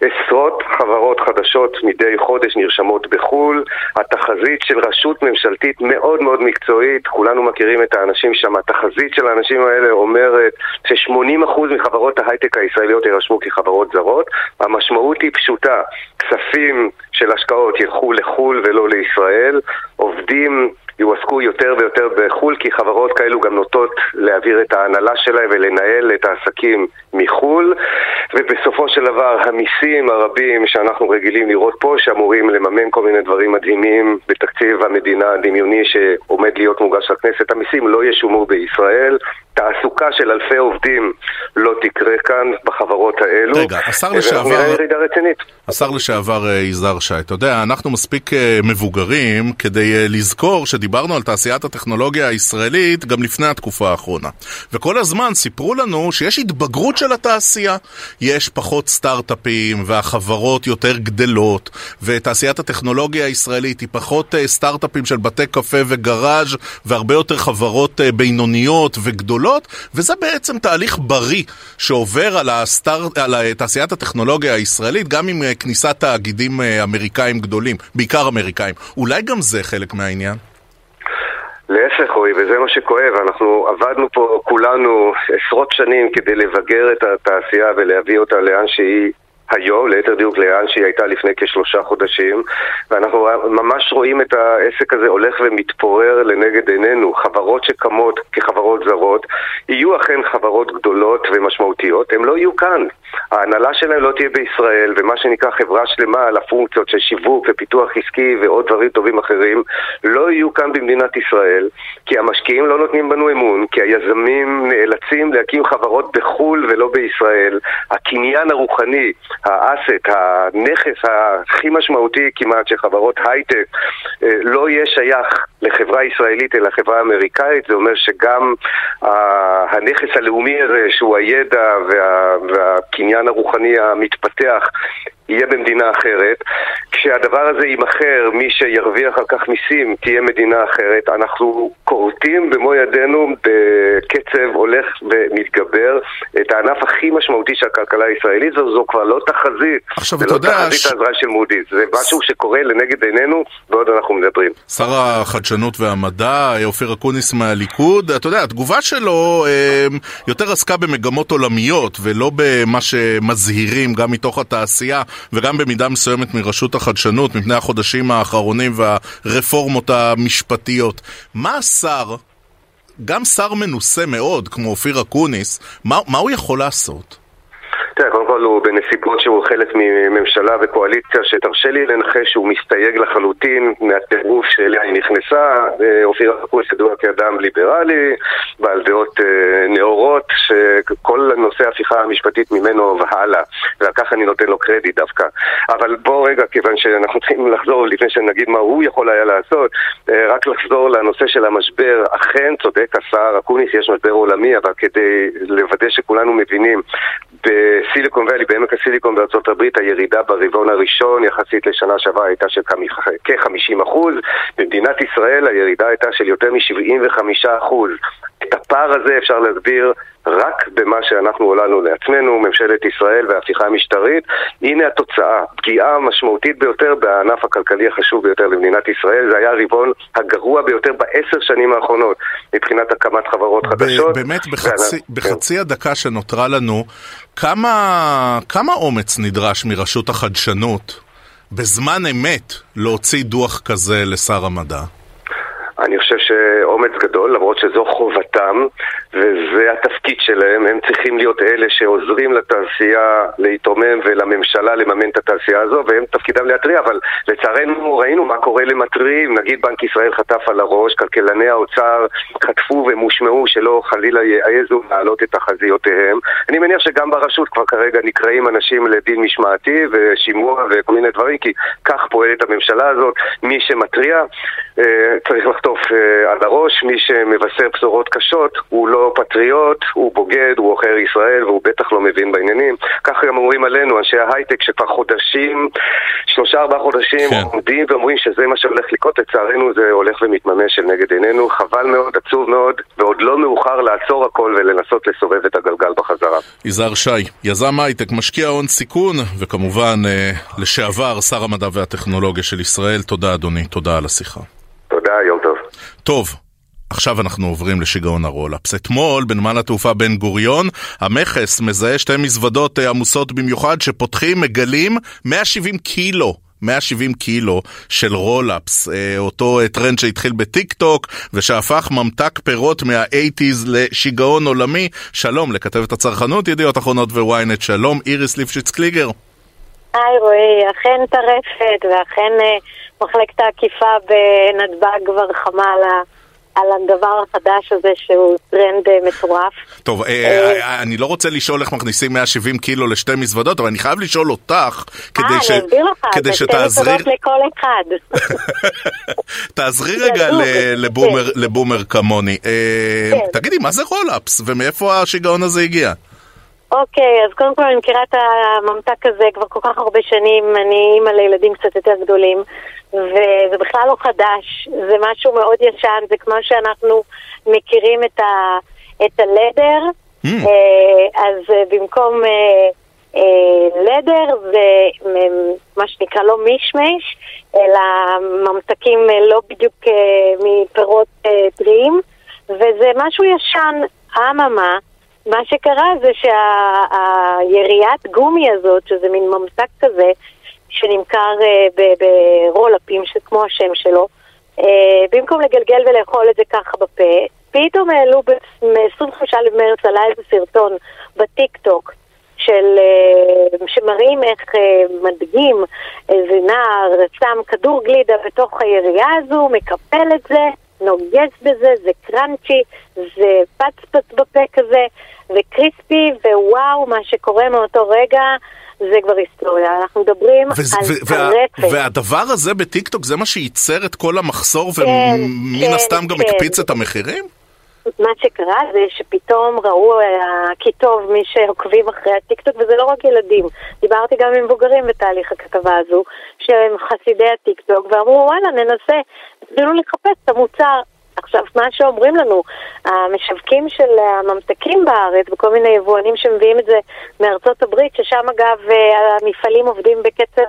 עשרות חברות חדשות מדי חודש נרשמות בחו"ל, התחזית של רשות ממשלתית מאוד מאוד מקצועית, כולנו מכירים את האנשים שם, התחזית של האנשים האלה אומרת ש-80% מחברות ההייטק הישראליות יירשמו כחברות זרות, המשמעות היא פשוטה, כספים של השקעות ילכו לחו"ל ולא לישראל, עובדים יועסקו יותר ויותר בחו"ל, כי חברות כאלו גם נוטות להעביר את ההנהלה שלהם ולנהל את העסקים מחו"ל, ובסופו של דבר המיסים הרבים שאנחנו רגילים לראות פה, שאמורים לממן כל מיני דברים מדהימים בתקציב המדינה הדמיוני שעומד להיות מוגש לכנסת, המיסים לא ישולמו בישראל, תעסוקה של אלפי עובדים לא תקרה כאן בחברות האלו. רגע, השר לשעבר... נראה ירידה רצינית. השר לשעבר אה, יזהר שי, אתה יודע, אנחנו מספיק אה, מבוגרים כדי אה, לזכור שדיברנו על תעשיית הטכנולוגיה הישראלית גם לפני התקופה האחרונה. וכל הזמן סיפרו לנו שיש התבגרות של התעשייה. יש פחות סטארט-אפים והחברות יותר גדלות, ותעשיית הטכנולוגיה הישראלית היא פחות סטארט-אפים של בתי קפה וגראז' והרבה יותר חברות בינוניות וגדולות, וזה בעצם תהליך בריא שעובר על, הסטאר... על תעשיית הטכנולוגיה הישראלית, גם עם כניסת תאגידים אה, אמריקאים גדולים, בעיקר אמריקאים. אולי גם זה חלק מהעניין? להפך, רועי, וזה מה שכואב. אנחנו עבדנו פה כולנו עשרות שנים כדי לבגר את התעשייה ולהביא אותה לאן שהיא היום, ליתר דיוק לאן שהיא הייתה לפני כשלושה חודשים, ואנחנו ממש רואים את העסק הזה הולך ומתפורר לנגד עינינו. חברות שקמות כחברות זרות יהיו אכן חברות גדולות ומשמעותיות, הן לא יהיו כאן. ההנהלה שלהן לא תהיה בישראל, ומה שנקרא חברה שלמה על הפונקציות של שיווק ופיתוח עסקי ועוד דברים טובים אחרים, לא יהיו כאן במדינת ישראל, כי המשקיעים לא נותנים בנו אמון, כי היזמים נאלצים להקים חברות בחו"ל ולא בישראל. הקניין הרוחני האסט, הנכס הכי משמעותי כמעט של חברות הייטק אה, לא יהיה שייך לחברה ישראלית אלא חברה אמריקאית, זה אומר שגם הנכס הלאומי הזה שהוא הידע וה, והקניין הרוחני המתפתח יהיה במדינה אחרת. כשהדבר הזה יימכר, מי שירוויח על כך מיסים תהיה מדינה אחרת. אנחנו כורתים במו ידינו בקצב הולך ומתגבר את הענף הכי משמעותי של הכלכלה הישראלית, וזו כבר לא תחזית. עכשיו. זה לא תחזית ש... ההזרעה של מודי'ס, זה משהו שקורה לנגד עינינו בעוד אנחנו מדברים. שר החדשנות והמדע, אופיר אקוניס מהליכוד, אתה יודע, התגובה שלו אה, יותר עסקה במגמות עולמיות ולא במה שמזהירים גם מתוך התעשייה. וגם במידה מסוימת מרשות החדשנות, מפני החודשים האחרונים והרפורמות המשפטיות. מה השר גם שר מנוסה מאוד, כמו אופיר אקוניס, מה, מה הוא יכול לעשות? תראה, קודם כל הוא בנסיבות שהוא חלק מממשלה וקואליציה שתרשה לי לנחש שהוא מסתייג לחלוטין מהטירוף שאליה היא נכנסה. אופיר אקוניס ידוע כאדם ליברלי, בעל דעות אה, נאורות, שכל נושא ההפיכה המשפטית ממנו והלאה, ועל כך אני נותן לו קרדיט דווקא. אבל בוא רגע, כיוון שאנחנו צריכים לחזור לפני שנגיד מה הוא יכול היה לעשות, אה, רק לחזור לנושא של המשבר. אכן צודק השר אקוניס, יש משבר עולמי, אבל כדי לוודא שכולנו מבינים, ב Silicon Valley, בעמק הסיליקון בארצות הברית, הירידה ברבעון הראשון יחסית לשנה שעברה הייתה של כ-50%. במדינת ישראל הירידה הייתה של יותר מ-75%. את הפער הזה אפשר להסביר רק במה שאנחנו עולנו לעצמנו, ממשלת ישראל וההפיכה המשטרית. הנה התוצאה, פגיעה משמעותית ביותר בענף הכלכלי החשוב ביותר למדינת ישראל. זה היה הרבעון הגרוע ביותר בעשר שנים האחרונות מבחינת הקמת חברות חדשות. באמת, בחצי, בחצי הדקה שנותרה לנו, כמה, כמה אומץ נדרש מרשות החדשנות בזמן אמת להוציא דוח כזה לשר המדע? אני חושב שאומץ גדול, למרות שזו חובתם וזה התפקיד שלהם, הם צריכים להיות אלה שעוזרים לתעשייה להתרומם ולממשלה לממן את התעשייה הזו והם תפקידם להתריע, אבל לצערנו ראינו מה קורה למתריעים, נגיד בנק ישראל חטף על הראש, כלכלני האוצר חטפו ומושמעו שלא חלילה יעזו להעלות את תחזיותיהם. אני מניח שגם ברשות כבר כרגע נקראים אנשים לדין משמעתי ושימוע וכל מיני דברים, כי כך פועלת הממשלה הזאת, מי שמתריע אה, צריך לחטוף אה, על הראש, מי שמבשר בשורות קשות הוא לא פטריוט, הוא בוגד, הוא עוכר ישראל והוא בטח לא מבין בעניינים. ככה גם אומרים עלינו, אנשי ההייטק שכבר חודשים, שלושה ארבעה חודשים כן. עומדים ואומרים שזה מה שהולך לקרות, לצערנו זה הולך ומתממש נגד עינינו, חבל מאוד, עצוב מאוד, ועוד לא מאוחר לעצור הכל ולנסות לסובב את הגלגל בחזרה. יזהר שי, יזם הייטק, משקיע הון סיכון, וכמובן אה, לשעבר שר המדע והטכנולוגיה של ישראל. תודה אדוני, תודה על השיחה. תודה, יום טוב. טוב, עכשיו אנחנו עוברים לשיגעון הרולאפס. אתמול בנמל התעופה בן גוריון, המכס מזהה שתי מזוודות אה, עמוסות במיוחד שפותחים, מגלים 170 קילו. 170 קילו של רולאפס, אה, אותו אה, טרנד שהתחיל בטיק טוק ושהפך ממתק פירות מה-80's לשיגעון עולמי. שלום לכתבת הצרכנות, ידיעות אחרונות וויינט, שלום איריס ליפשיץ קליגר. היי רועי, אכן טרפת ואכן מחלקת האכיפה בנתב"ג כבר חמה על ה... על הדבר החדש הזה שהוא טרנד אה, מטורף. טוב, אה, אה, אני לא רוצה לשאול איך מכניסים 170 קילו לשתי מזוודות, אבל אני חייב לשאול אותך, כדי ש... אה, אני אסביר לך, זה שתי מזוודות לכל אחד. (laughs) תעזרי רגע ל boomer כמוני. כן. תגידי, מה זה רולאפס, ומאיפה השיגעון הזה הגיע? אוקיי, אז קודם כל אני מכירה את הממתק הזה כבר כל כך הרבה שנים, אני אימא לילדים קצת יותר גדולים, וזה בכלל לא חדש, זה משהו מאוד ישן, זה כמו שאנחנו מכירים את, ה, את הלדר, mm. אז אה, במקום לדר זה מה שנקרא לא מישמש, אלא ממתקים לא בדיוק מפירות טריים, וזה משהו ישן, אממה, מה שקרה זה שהיריית גומי הזאת, שזה מין ממתק כזה, שנמכר uh, ברולאפים, כמו השם שלו, uh, במקום לגלגל ולאכול את זה ככה בפה, פתאום העלו ב-25 למרץ עלה איזה סרטון בטיק טוק של, uh, שמראים איך מדגים איזה נער שם כדור גלידה בתוך הירייה הזו, מקפל את זה, נוגס בזה, זה קראנצ'י, זה פצפץ בפה כזה, וקריספי, ווואו, מה שקורה מאותו רגע זה כבר היסטוריה. אנחנו מדברים וזה, על הרפת. והדבר הזה בטיקטוק זה מה שייצר את כל המחסור כן, ומן כן, הסתם גם כן. הקפיץ את המחירים? מה שקרה זה שפתאום ראו אה, כי טוב מי שעוקבים אחרי הטיקטוק, וזה לא רק ילדים. דיברתי גם עם מבוגרים בתהליך הכתבה הזו, שהם חסידי הטיקטוק, ואמרו וואלה ננסה, התחילו לחפש את המוצר. עכשיו, מה שאומרים לנו, המשווקים של הממתקים בארץ וכל מיני יבואנים שמביאים את זה מארצות הברית, ששם אגב המפעלים עובדים בקצב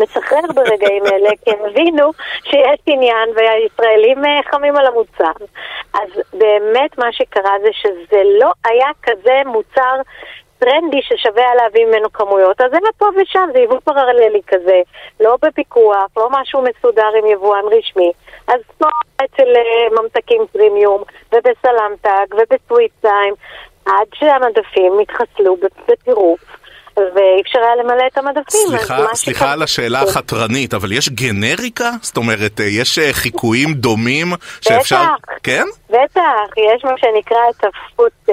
מסחרר ברגעים אלה, כי הם הבינו שיש עניין והישראלים חמים על המוצר. אז באמת מה שקרה זה שזה לא היה כזה מוצר טרנדי ששווה להביא ממנו כמויות, אז זה פה ושם, זה יבוא פרללי כזה, לא בפיקוח, לא משהו מסודר עם יבואן רשמי. אז פה אצל אה, ממתקים פרימיום, ובסלמטק, ובסוויט טיים, עד שהמדפים התחסלו בטירוף. ואי אפשר היה למלא את המדפים. סליחה, סליחה על השאלה. החתרנית, אבל יש גנריקה? זאת אומרת, אה, יש אה, חיקויים דומים שאפשר... בטח. כן? בטח, יש מה שנקרא את הפוט...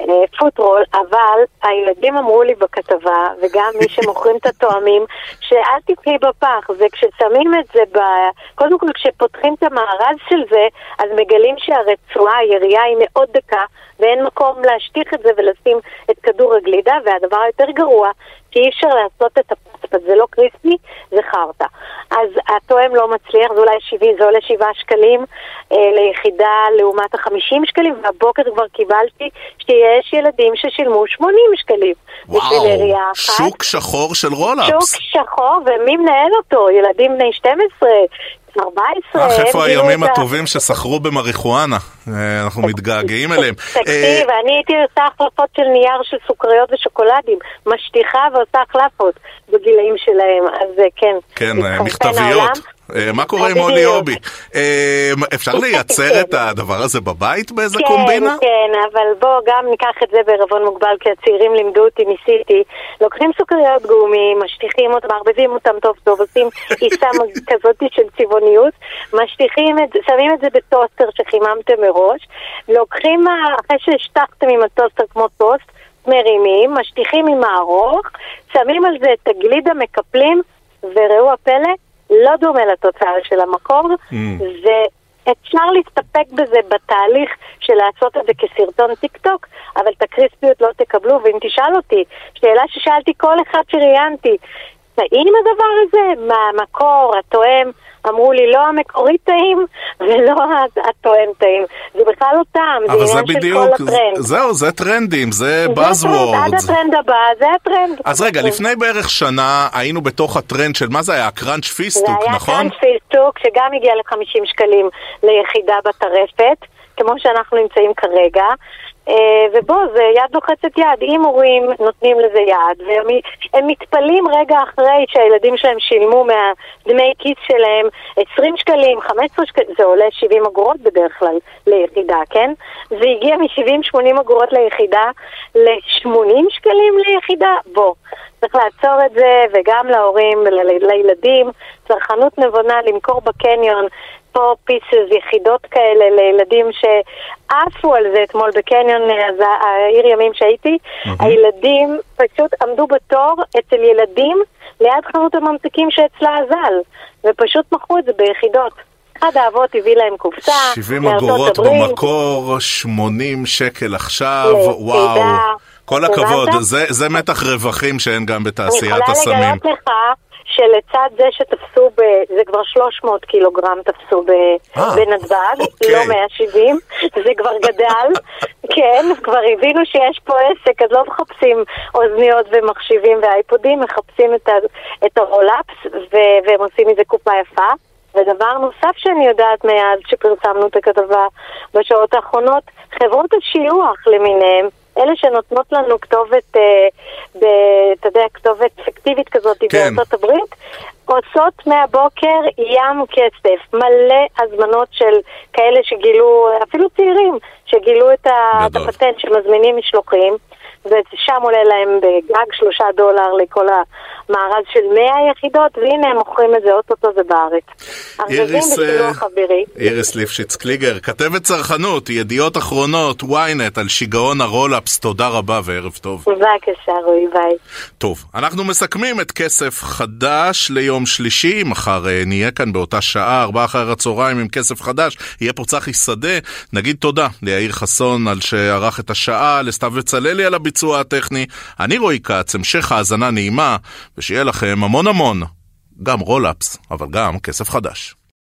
אה, אה, פוטרול, אבל הילדים אמרו לי בכתבה, וגם מי שמוכרים את התואמים, שאל תקחי בפח, זה כששמים את זה ב... קודם כל כשפותחים את המארז של זה, אז מגלים שהרצועה, היריעה היא מאוד דקה, ואין מקום להשטיח את זה ולשים את כדור הגלידה, והדבר היותר גרוע, כי אי אפשר לעשות את הפצפץ, זה לא קריספי, זה חרטא. אז התואם לא מצליח, זה אולי 70, זה עולה 7 שקלים אה, ליחידה לעומת ה-50 שקלים, והבוקר כבר קיבלתי שיש ילדים ששילמו 80 שקלים אחת. שוק שחור של רולאפס. שוק שחור, ומי מנהל אותו? ילדים בני 12, 14, אך, איפה הימים הטובים שסחרו במריחואנה? אה, אנחנו מתגעגעים אליהם. אה, תקשיב, אני הייתי עושה החלפות של נייר של סוכריות ושוקולדים, משטיחה ועושה החלפות בגילאים שלהם, אז אה, כן. כן, אה, מכתביות. אה, מה קורה עם. אולי אובי? אה, אפשר לייצר את הדבר הזה בבית באיזה כן, קומבינה? כן, אבל בוא גם ניקח את זה בערבון מוגבל, כי הצעירים לימדו אותי, ניסיתי. לוקחים סוכריות גומי, משטיחים אותם, מערבבים אותם טוב טוב, עושים עיסה (laughs) כזאת של צבעוניות, משטיחים את זה, שמים את זה בטוסטר שחיממתם מראש, לוקחים, אחרי שהשטחתם עם הטוסטר כמו טוסט, מרימים, משטיחים עם הארוך, שמים על זה את הגלידה, מקפלים, וראו הפלא, לא דומה לתוצאה של המקור, ממ. ואפשר להסתפק בזה בתהליך של לעשות את זה כסרטון טיק טוק, אבל את הקריספיות לא תקבלו, ואם תשאל אותי, שאלה ששאלתי כל אחד שראיינתי, טעים הדבר הזה? מה המקור, התואם? אמרו לי, לא המקורי טעים (laughs) ולא התואם טעים. זה בכלל לא טעם, זה זה עניין של בדיוק, כל הטרנד. זהו, זה טרנדים, זה זה הטרנד, Buzzwords. עד הטרנד הבא, זה הטרנד. אז רגע, לפני בערך שנה היינו בתוך הטרנד של מה זה היה? קראנץ' זה פיסטוק, היה נכון? כאן פיסטוק, שגם הגיע ל-50 שקלים ליחידה בטרפת, כמו שאנחנו נמצאים כרגע. אה, ובוא, זה יד לוחצת יד. אם הורים נותנים לזה יד, והם הם מתפלאים רגע אחרי שהילדים שלהם שילמו מהדמי כיס שלהם 20 שקלים, 15 שקלים, זה עולה 70 אגורות בדרך כלל ליחידה, כן? זה הגיע מ-70-80 אגורות ליחידה ל-80 שקלים ליחידה? בוא. צריך לעצור את זה, וגם להורים, לילדים, צרכנות נבונה, למכור בקניון פה פיסס, יחידות כאלה לילדים שעפו על זה אתמול בקניון, אז העיר ימים שהייתי, הילדים פשוט עמדו בתור אצל ילדים ליד חנות הממתקים שאצלה אזל, ופשוט מכרו את זה ביחידות. אחד האבות הביא להם קופסה, 70 מארצות אגורות. במקור, 80 שקל עכשיו. וואו. כל הכבוד? זה, זה מתח רווחים שאין גם אני בתעשיית יכולה הסמים. לגלות לך שלצד זה שתפסו, ב, זה כבר 300 קילוגרם תפסו ב, אה, בנתב"ג, אוקיי. לא 170, זה כבר גדל, (laughs) כן, כבר הבינו שיש פה עסק, אז לא מחפשים אוזניות ומחשיבים ואייפודים, מחפשים את, ה, את הרולאפס ו- והם עושים מזה קופה יפה. ודבר נוסף שאני יודעת מאז שפרסמנו את הכתבה בשעות האחרונות, חברות השילוח למיניהם, אלה שנותנות לנו כתובת, אה, ב, אתה יודע, כתובת פיקטיבית כזאת כן. בארצות הברית, עושות מהבוקר ים כסף, מלא הזמנות של כאלה שגילו, אפילו צעירים, שגילו את, את. הפטנט שמזמינים משלוחים. ושם עולה להם בגג שלושה דולר לכל המארז של 100 יחידות, והנה הם מוכרים את זה אוטוטו זה בארץ. איריס, אה. איריס ליפשיץ קליגר, כתבת צרכנות, ידיעות אחרונות, ynet, על שיגעון הרולאפס, תודה רבה וערב טוב. בבקשה, רועי, ביי. טוב, אנחנו מסכמים את כסף חדש ליום שלישי, מחר אה, נהיה כאן באותה שעה, ארבעה אחר הצהריים עם כסף חדש, יהיה פה צחי שדה, נגיד תודה ליאיר חסון על שערך את השעה, לסתיו בצללי על הביצוע הטכני, אני רועי כץ, המשך האזנה נעימה, ושיהיה לכם המון המון, גם רולאפס, אבל גם כסף חדש.